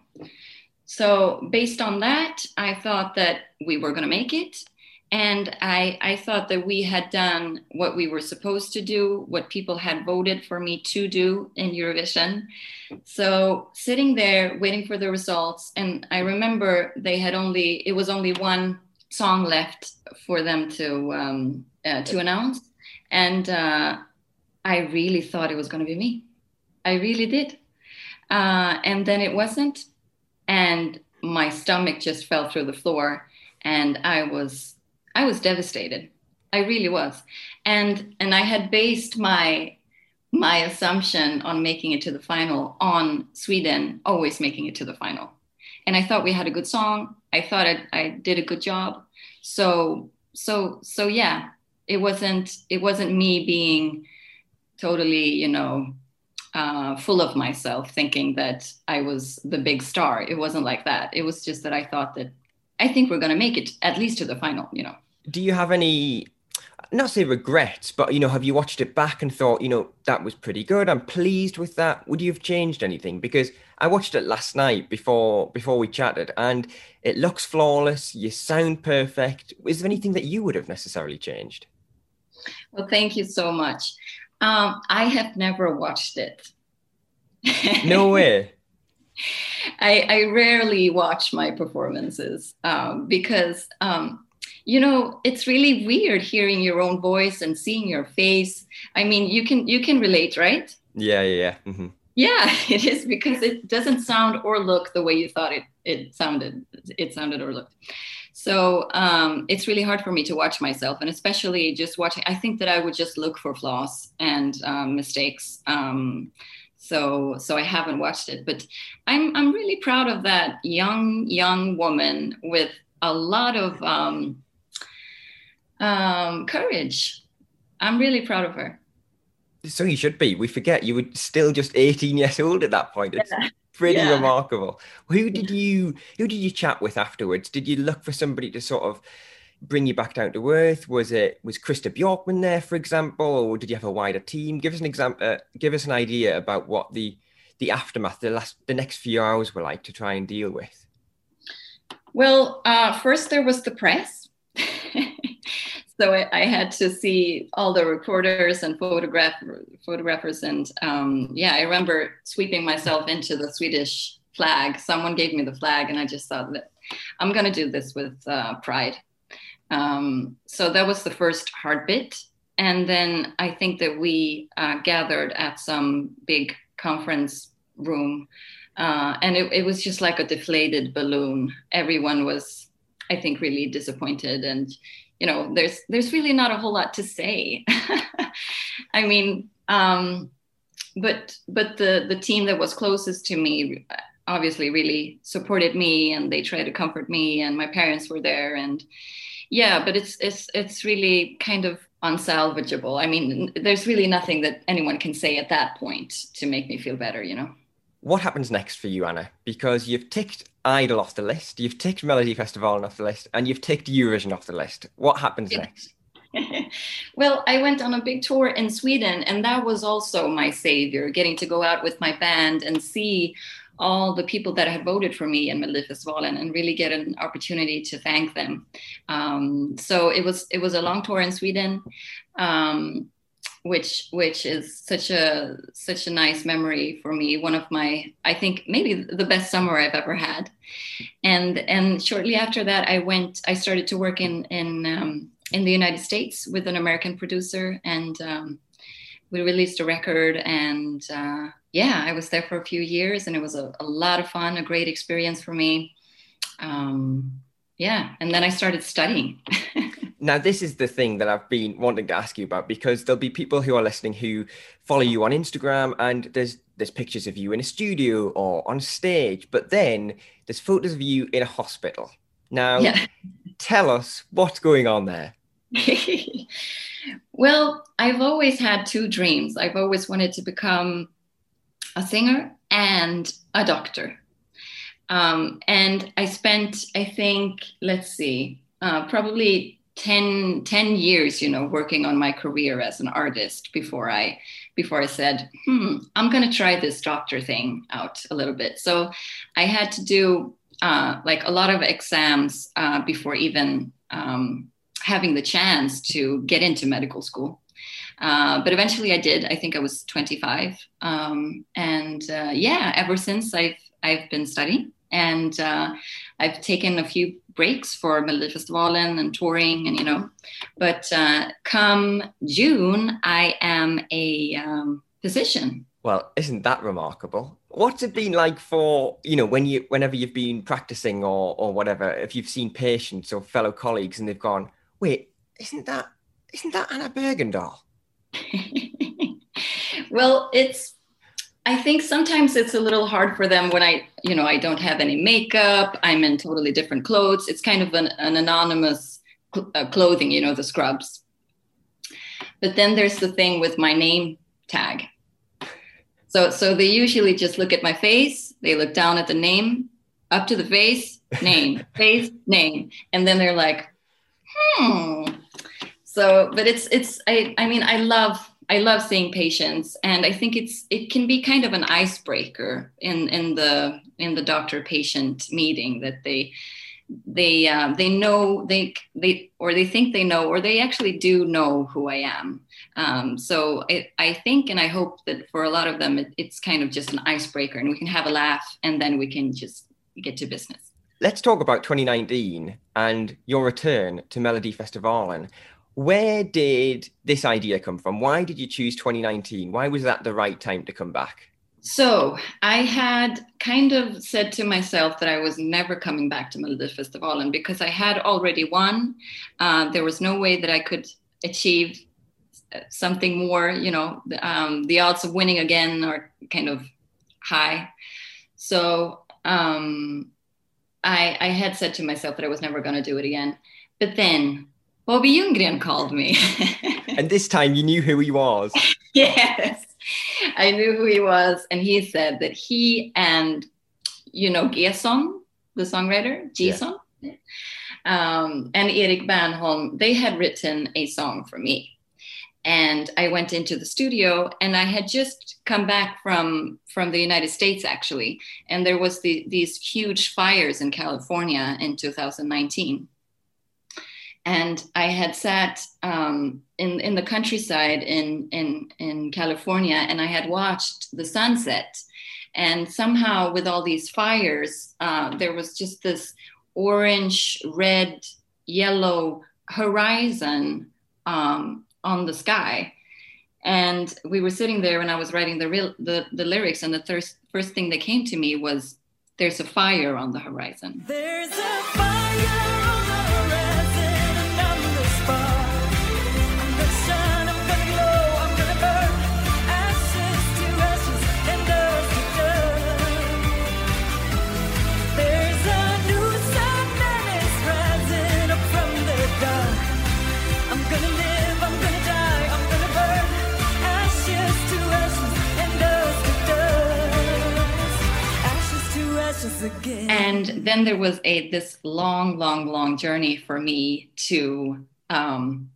So based on that, I thought that we were going to make it and I, I thought that we had done what we were supposed to do, what people had voted for me to do in Eurovision. So sitting there waiting for the results, and I remember they had only it was only one song left for them to um, uh, to announce, and uh, I really thought it was going to be me. I really did, uh, and then it wasn't, and my stomach just fell through the floor, and I was I was devastated. I really was. And and I had based my my assumption on making it to the final on Sweden always making it to the final. And I thought we had a good song. I thought I, I did a good job. So so so yeah, it wasn't it wasn't me being totally, you know, uh, full of myself, thinking that I was the big star. It wasn't like that. It was just that I thought that I think we're going to make it at least to the final, you know. Do you have any, not say regrets, but, you know, have you watched it back and thought, you know, that was pretty good. I'm pleased with that. Would you have changed anything? Because I watched it last night before before we chatted and it looks flawless. You sound perfect. Is there anything that you would have necessarily changed? Well, thank you so much. Um, I have never watched it. no way. I, I, rarely watch my performances um, because, um, you know, it's really weird hearing your own voice and seeing your face. I mean, you can you can relate, right? Yeah, yeah, yeah. Mm-hmm. Yeah, it is because it doesn't sound or look the way you thought it it sounded. It sounded or looked. So um, it's really hard for me to watch myself, and especially just watching. I think that I would just look for flaws and um, mistakes. Um, so so I haven't watched it, but I'm I'm really proud of that young young woman with a lot of um, um, courage. I'm really proud of her. So you should be. We forget you were still just 18 years old at that point. It's yeah. pretty yeah. remarkable. Who did you who did you chat with afterwards? Did you look for somebody to sort of bring you back down to earth? Was it was Christer Björkman there, for example, or did you have a wider team? Give us an example. Uh, give us an idea about what the the aftermath, the last, the next few hours were like to try and deal with. Well, uh, first there was the press. So I, I, had to see all the reporters and photograph photographers, and um, yeah, I remember sweeping myself into the Swedish flag. Someone gave me the flag, and I just thought that I'm going to do this with uh, pride. Um, so that was the first hard bit. And then I think that we uh, gathered at some big conference room. Uh, and it, it, was just like a deflated balloon. Everyone was, I think, really disappointed. And, you know, there's there's really not a whole lot to say. I mean, um, but but the the team that was closest to me obviously really supported me and they tried to comfort me and my parents were there and yeah but it's it's it's really kind of unsalvageable. I mean there's really nothing that anyone can say at that point to make me feel better you know? What happens next for you anna? Because you've ticked idol off the list. You've ticked melody festival off the list and you've ticked eurovision off the list. What happens next? Well, I went on a big tour in Sweden, and that was also my savior, getting to go out with my band and see all the people that had voted for me in Melodifestivalen and really get an opportunity to thank them. Um, so it was it was a long tour in Sweden, um, which which is such a such a nice memory for me. One of my I think maybe the best summer I've ever had. And and shortly after that, I went. I started to work in in um, in the United States with an American producer and. Um, we released a record and uh, yeah, I was there for a few years and it was a, a lot of fun, a great experience for me. Um, yeah, and then I started studying. now, this is the thing that I've been wanting to ask you about because there'll be people who are listening who follow you on Instagram and there's there's pictures of you in a studio or on stage, but then there's photos of you in a hospital. Now, yeah. tell us what's going on there. well, I've always had two dreams. I've always wanted to become a singer and a doctor. Um, and I spent, I think, let's see, uh, probably 10, 10 years, you know, working on my career as an artist before I before I said, hmm, I'm going to try this doctor thing out a little bit. So I had to do uh, like a lot of exams uh, before even um, having the chance to get into medical school. Uh, but eventually I did. I think I was 25. Um, and uh, yeah, ever since I've, I've been studying and uh, I've taken a few breaks for Melodifestivalen and touring and you know, but uh, come June, I am a um, physician. Well, isn't that remarkable? What's it been like for you know when you whenever you've been practicing or or whatever, if you've seen patients or fellow colleagues and they've gone, wait, isn't that isn't that Anna Bergendahl? well, it's I think sometimes it's a little hard for them when I, you know, I don't have any makeup. I'm in totally different clothes. It's kind of an, an anonymous cl- uh, clothing, you know, the scrubs. But then there's the thing with my name tag. So, so they usually just look at my face. They look down at the name, up to the face, name, face, name, and then they're like, hmm. So, but it's it's I I mean I love I love seeing patients, and I think it's it can be kind of an icebreaker in in the in the doctor patient meeting that they they uh, they know they they or they think they know or they actually do know who I am. Um, so it, I think and I hope that for a lot of them it, it's kind of just an icebreaker, and we can have a laugh, and then we can just get to business. Let's talk about 2019 and your return to Melodifestivalen. Where did this idea come from? Why did you choose 2019? Why was that the right time to come back? So I had kind of said to myself that I was never coming back to Melodifestivalen because I had already won. Uh, there was no way that I could achieve uh, something more. You know, um, the odds of winning again are kind of high. So um, I, I had said to myself that I was never going to do it again. But then Bobby Ljunggren called me. and this time you knew who he was. yes, I knew who he was. And he said that he and, you know, Gesson, the songwriter, Jason, yeah. um, and Erik Bernholm, they had written a song for me. And I went into the studio and I had just come back from from the United States actually. And there was the, these huge fires in California in 2019 and I had sat um, in in the countryside in in in California, and I had watched the sunset. And somehow, with all these fires, uh, there was just this orange, red, yellow horizon um, on the sky. And we were sitting there, and I was writing the real the, the lyrics, and the first first thing that came to me was, "There's a fire on the horizon." There's a fire. And then there was a this long, long, long journey for me to um,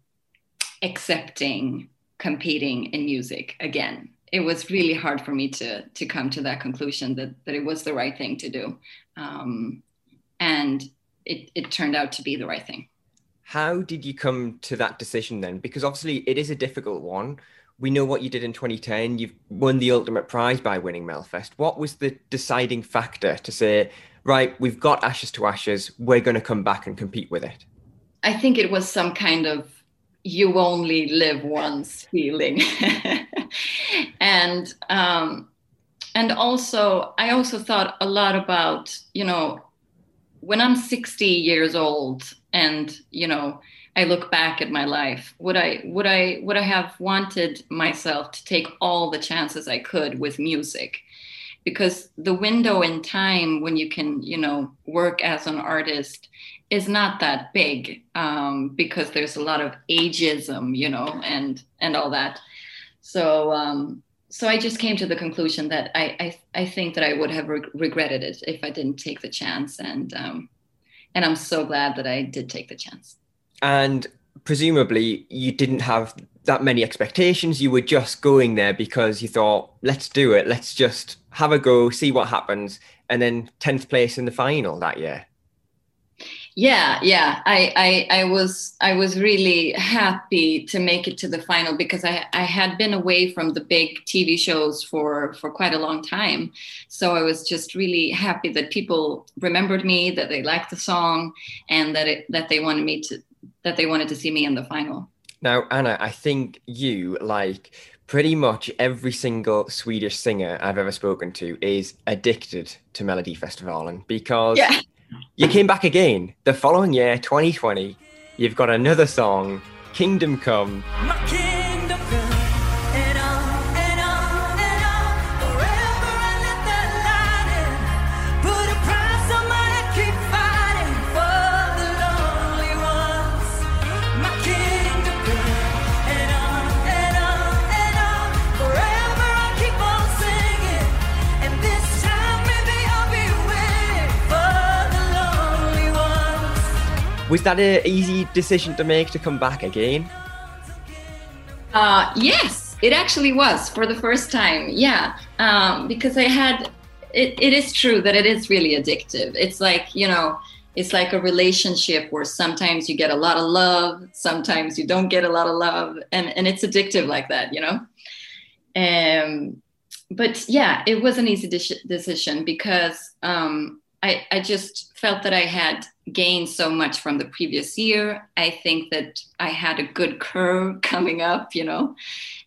accepting competing in music again. It was really hard for me to to come to that conclusion that that it was the right thing to do, um, and it it turned out to be the right thing. How did you come to that decision then? Because obviously it is a difficult one we know what you did in 2010. You've won the ultimate prize by winning Melfest. What was the deciding factor to say, right, we've got Ashes to Ashes, we're going to come back and compete with it? I think it was some kind of you only live once feeling. and um, and also I also thought a lot about, you know, when I'm 60 years old and, you know, I look back at my life, would I would I would I have wanted myself to take all the chances I could with music? Because the window in time when you can, you know, work as an artist is not that big um, because there's a lot of ageism, you know, and and all that. So um, so I just came to the conclusion that I I, I think that I would have re- regretted it if I didn't take the chance and um, and I'm so glad that I did take the chance. And presumably, you didn't have that many expectations. You were just going there because you thought, let's do it. Let's just have a go, see what happens. And then 10th place in the final that year. Yeah, yeah. I, I I was I was really happy to make it to the final because I I had been away from the big TV shows for for quite a long time. So I was just really happy that people remembered me, that they liked the song, and that it that they wanted me to that they wanted to see me in the final. Now, Anna, I think you like pretty much every single Swedish singer I've ever spoken to is addicted to Melodifestivalen because Yeah. you came back again the following year, 2020. You've got another song, Kingdom Come. Was that an easy decision to make to come back again? Uh, yes, it actually was for the first time. Yeah, um, because I had. It, it is true that it is really addictive. It's like you know, it's like a relationship where sometimes you get a lot of love, sometimes you don't get a lot of love, and and it's addictive like that, you know. Um, but yeah, it was an easy deci- decision because um, I I just felt that I had gained so much from the previous year. I think that I had a good curve coming up, you know,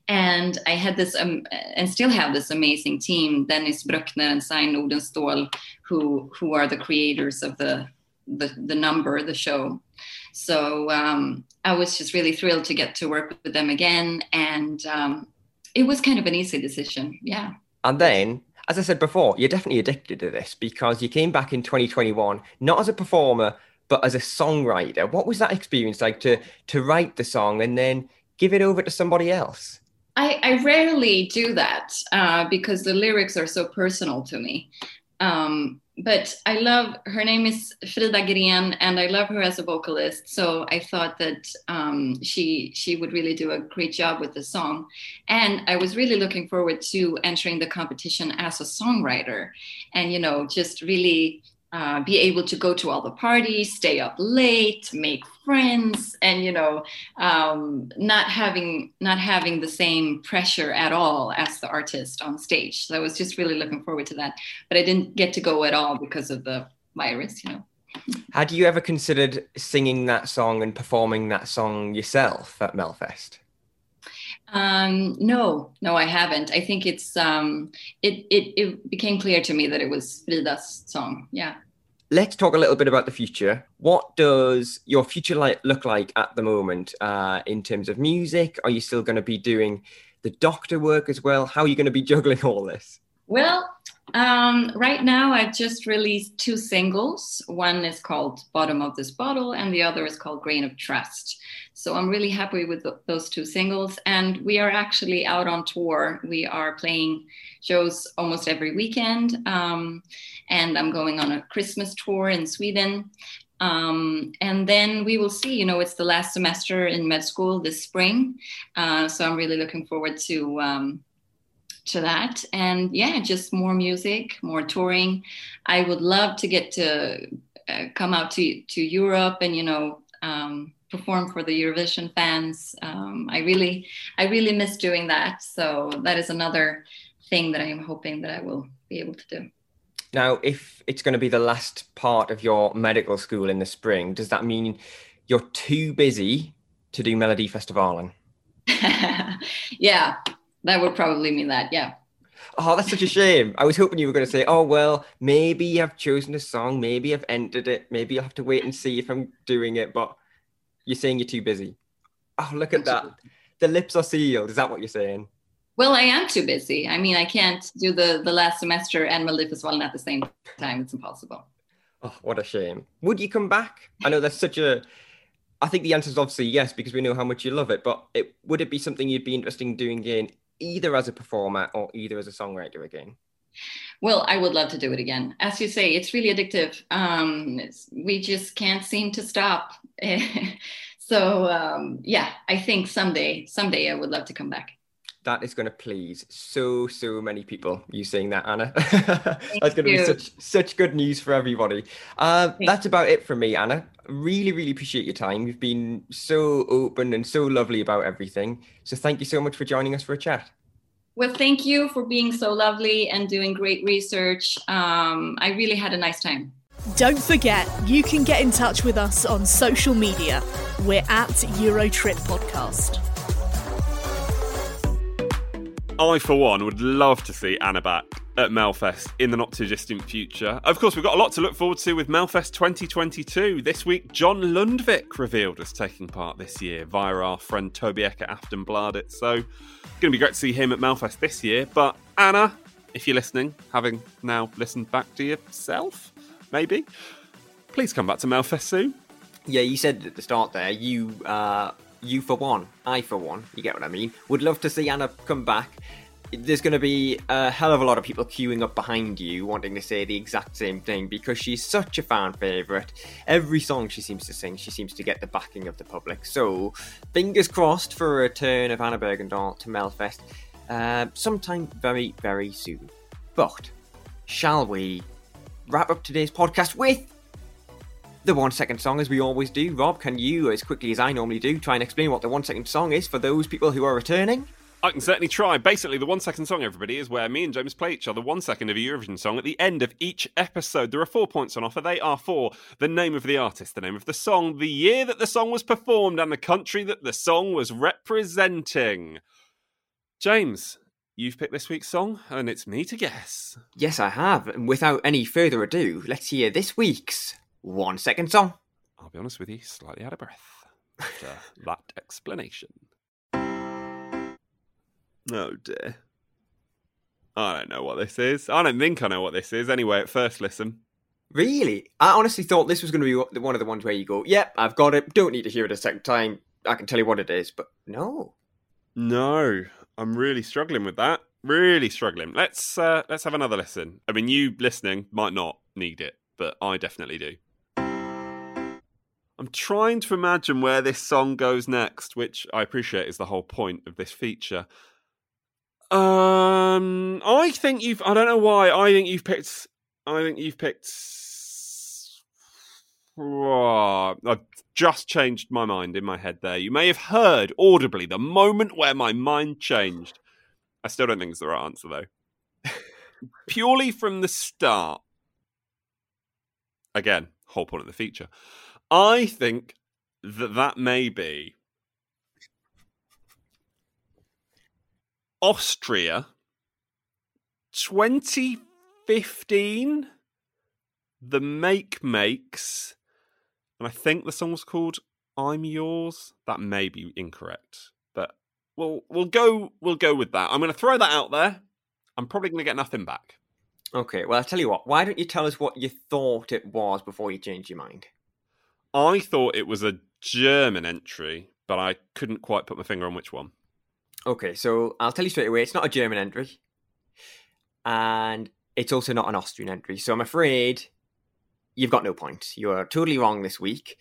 and I had this um, and still have this amazing team, Dennis Bruckner and Sein Nordenstål, who who are the creators of the the, the number, the show. So um, I was just really thrilled to get to work with them again, and um, it was kind of an easy decision. Yeah. And then, as I said before, you're definitely addicted to this because you came back in 2021, not as a performer, but as a songwriter. What was that experience like to to write the song and then give it over to somebody else? I, I rarely do that uh, because the lyrics are so personal to me. Um, but I love her name is Frida Gren, and I love her as a vocalist. So I thought that um, she she would really do a great job with the song, and I was really looking forward to entering the competition as a songwriter, and you know just really uh, be able to go to all the parties, stay up late, make friends, and you know, um, not having not having the same pressure at all as the artist on stage. So I was just really looking forward to that, but I didn't get to go at all because of the virus. You know. Had you ever considered singing that song and performing that song yourself at Melfest? Um, no, no, I haven't. I think it's um, it, it it became clear to me that it was Frida's song. Yeah. Let's talk a little bit about the future. What does your future like look like at the moment uh, in terms of music? Are you still going to be doing the doctor work as well? How are you going to be juggling all this? Well, um, right now I've just released two singles. One is called Bottom of This Bottle, and the other is called Grain of Trust. So I'm really happy with th- those two singles. And we are actually out on tour. We are playing shows almost every weekend. Um, and I'm going on a Christmas tour in Sweden. Um, and then we will see, you know, it's the last semester in med school this spring. Uh, so I'm really looking forward to. To that. And yeah just more music more touring. I would love to get to uh, come out to to europe and you know um, perform for the eurovision fans. Um, i really i really miss doing that. So that is another thing that i'm hoping that i will be able to do. Now, if it's going to be the last part of your medical school in the spring, does that mean you're too busy to do Melodifestivalen? yeah that would probably mean that yeah Oh, that's such a shame. I was hoping you were going to say, oh, well, maybe I've chosen a song, maybe I've entered it, maybe I'll have to wait and see if I'm doing it, but you're saying you're too busy. Oh, look at that. The lips are sealed. Is that what you're saying? well i am too busy i mean i can't do the the last semester and melodifestivalen at the same time it's impossible Oh, what a shame. Would you come back? I know that's such a. I think the answer is obviously yes because we know how much you love it. But it, would it be something you'd be interested in doing again, either as a performer or either as a songwriter again? Well, I would love to do it again. As you say, it's really addictive. Um, we just can't seem to stop. so um, yeah, I think someday, someday I would love to come back. That is going to please so so many people. You saying that, Anna? that's going to be such such good news for everybody. Uh, that's about it from me, Anna. Really, really appreciate your time. You've been so open and so lovely about everything. So thank you so much for joining us for a chat. Well, thank you for being so lovely and doing great research. Um, I really had a nice time. Don't forget, you can get in touch with us on social media. We're at Eurotrip Podcast. I, for one, would love to see Anna back at Melfest in the not too distant future. Of course, we've got a lot to look forward to with Melfest 2022. This week, John Lundvik revealed as taking part this year via our friend Toby Ek at Aftonbladet. So, it's going to be great to see him at Melfest this year. But Anna, if you're listening, having now listened back to yourself, maybe, please come back to Melfest soon. Yeah, you said at the start there, you uh you for one, I for one, you get what I mean. Would love to see Anna come back. There's going to be a hell of a lot of people queuing up behind you wanting to say the exact same thing because she's such a fan favourite. Every song she seems to sing, she seems to get the backing of the public. So, fingers crossed for a return of Anna Bergendahl to Melfest uh, sometime very, very soon. But, shall we wrap up today's podcast with the one second song as we always do. Rob, can you, as quickly as I normally do, try and explain what the one second song is for those people who are returning? I can certainly try. Basically, the one second song, everybody, is where me and James play each other one second of a Eurovision song at the end of each episode. There are four points on offer. They are for the name of the artist, the name of the song, the year that the song was performed, and the country that the song was representing. James, you've picked this week's song, and it's me to guess. Yes, I have. And without any further ado, let's hear this week's one second song. I'll be honest with you, slightly out of breath after that explanation. Oh dear. I don't know what this is. I don't think I know what this is anyway at first listen. Really? I honestly thought this was going to be one of the ones where you go, yep, I've got it. Don't need to hear it a second time. I can tell you what it is. But no. No, I'm really struggling with that. Really struggling. Let's uh, let's have another listen. I mean, you listening might not need it, but I definitely do. I'm trying to imagine where this song goes next, which I appreciate is the whole point of this feature. Um, I think you've. I don't know why. I think you've picked. I think you've picked. Oh, I've just changed my mind in my head there. You may have heard audibly the moment where my mind changed. I still don't think it's the right answer though. Purely from the start. Again, whole point of the feature. I think that that may be Austria 2015 The Makemakes and I think the song was called I'm Yours. That may be incorrect, but we'll we'll go we'll go with that. I'm going to throw that out there. I'm probably going to get nothing back. Okay, well, I'll tell you what. Why don't you tell us what you thought it was before you changed your mind? I thought it was a German entry, but I couldn't quite put my finger on which one. Okay, so I'll tell you straight away, it's not a German entry. And it's also not an Austrian entry. So I'm afraid you've got no points. You are totally wrong this week.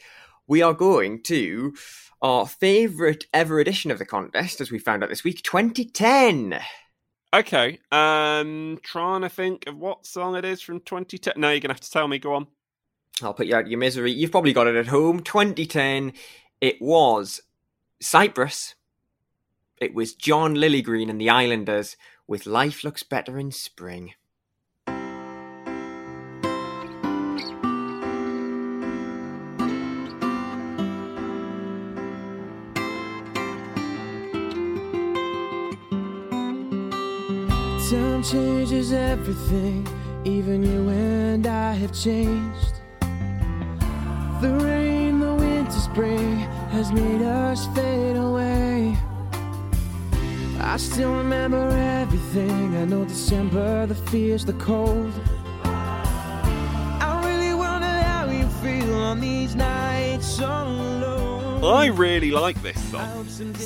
We are going to our favourite ever edition of the contest, as we found out this week, 2010. Okay, um, trying to think of what song it is from 2010. No, you're gonna have to tell me. Go on. I'll put you out of your misery. You've probably got it at home. 2010. It was Cyprus. It was Jon Lilygreen and the Islanders with Life Looks Better in Spring. Time changes everything, even you and I have changed. The rain, the winter, spring has made us fade away. I still remember everything. I know December, the fears, the cold. I really wonder how you feel on these nights alone. I really like this song,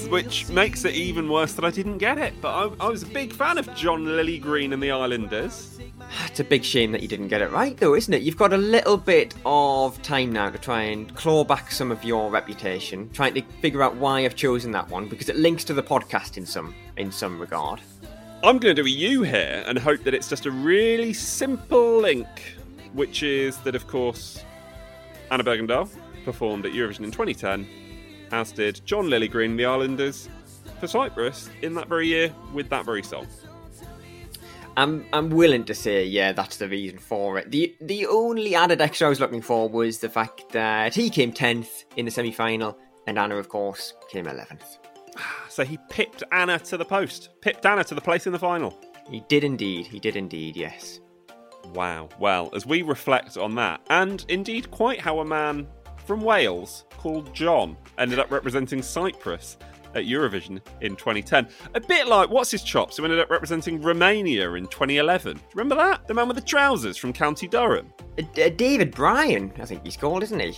which makes it even worse that I didn't get it. But I, I was a big fan of Jon Lilygreen and the Islanders. It's a big shame that you didn't get it right, though, isn't it? You've got a little bit of time now to try and claw back some of your reputation, trying to figure out why I've chosen that one because it links to the podcast in some in some regard. I'm going to do a U here and hope that it's just a really simple link, which is that, of course, Anna Bergendahl performed at Eurovision in 2010, as did Jon Lilygreen and the Islanders for Cyprus in that very year with that very song. I'm I'm willing to say, yeah, that's the reason for it. The the only added extra I was looking for was the fact that he came tenth in the semi final, and Anna, of course, came eleventh. So he pipped Anna to the post, pipped Anna to the place in the final. He did indeed. He did indeed. Yes. Wow. Well, as we reflect on that, and indeed quite how a man from Wales called John ended up representing Cyprus at Eurovision in 2010. A bit like what's his chops who ended up representing Romania in 2011. Remember that? The man with the trousers from County Durham. Uh, uh, David Bryan, I think he's called, isn't he?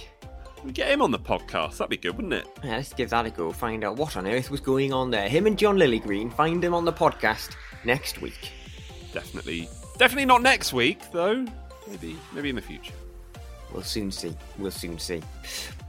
We get him on the podcast. That'd be good, wouldn't it? Yeah, let's give that a go. Find out what on earth was going on there. Him and Jon Lilygreen. Find him on the podcast next week. Definitely, definitely not next week though. Maybe, maybe in the future. We'll soon see. We'll soon see.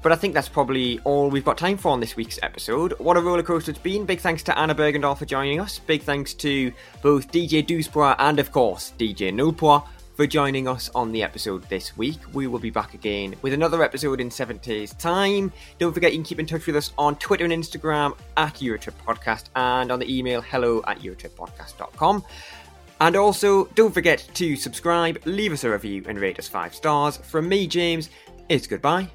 But I think that's probably all we've got time for on this week's episode. What a rollercoaster it's been. Big thanks to Anna Bergendahl for joining us. Big thanks to both DJ Douze Point and, of course, DJ Nulpois for joining us on the episode this week. We will be back again with another episode in seven days' time. Don't forget you can keep in touch with us on Twitter and Instagram at Eurotrip Podcast and on the email hello at eurotrippodcast.com. And also, don't forget to subscribe, leave us a review, and rate us five stars. From me, James, it's goodbye.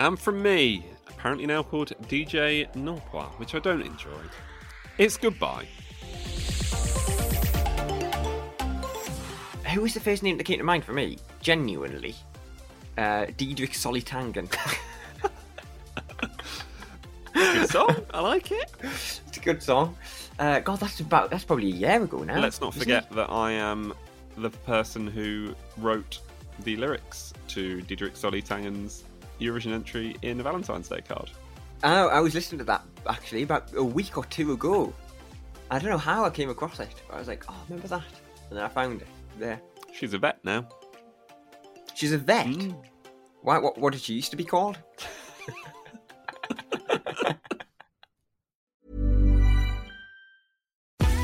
And from me, apparently now called DJ Nulpois, which I don't enjoy. It's goodbye. Who was the first name that came to mind for me? Genuinely. Uh, Didrik Solli-Tangen. Good song. I like it. It's a good song. Uh, God, that's about that's probably a year ago now. Let's not forget it? that I am the person who wrote the lyrics to Didrik Solli-Tangen's Eurovision entry in the Valentine's Day card. Oh, I was listening to that actually about a week or two ago. I don't know how I came across it, but I was like, oh, remember that? And then I found it there. She's a vet now. She's a vet. Hmm. Why? What? What did she used to be called?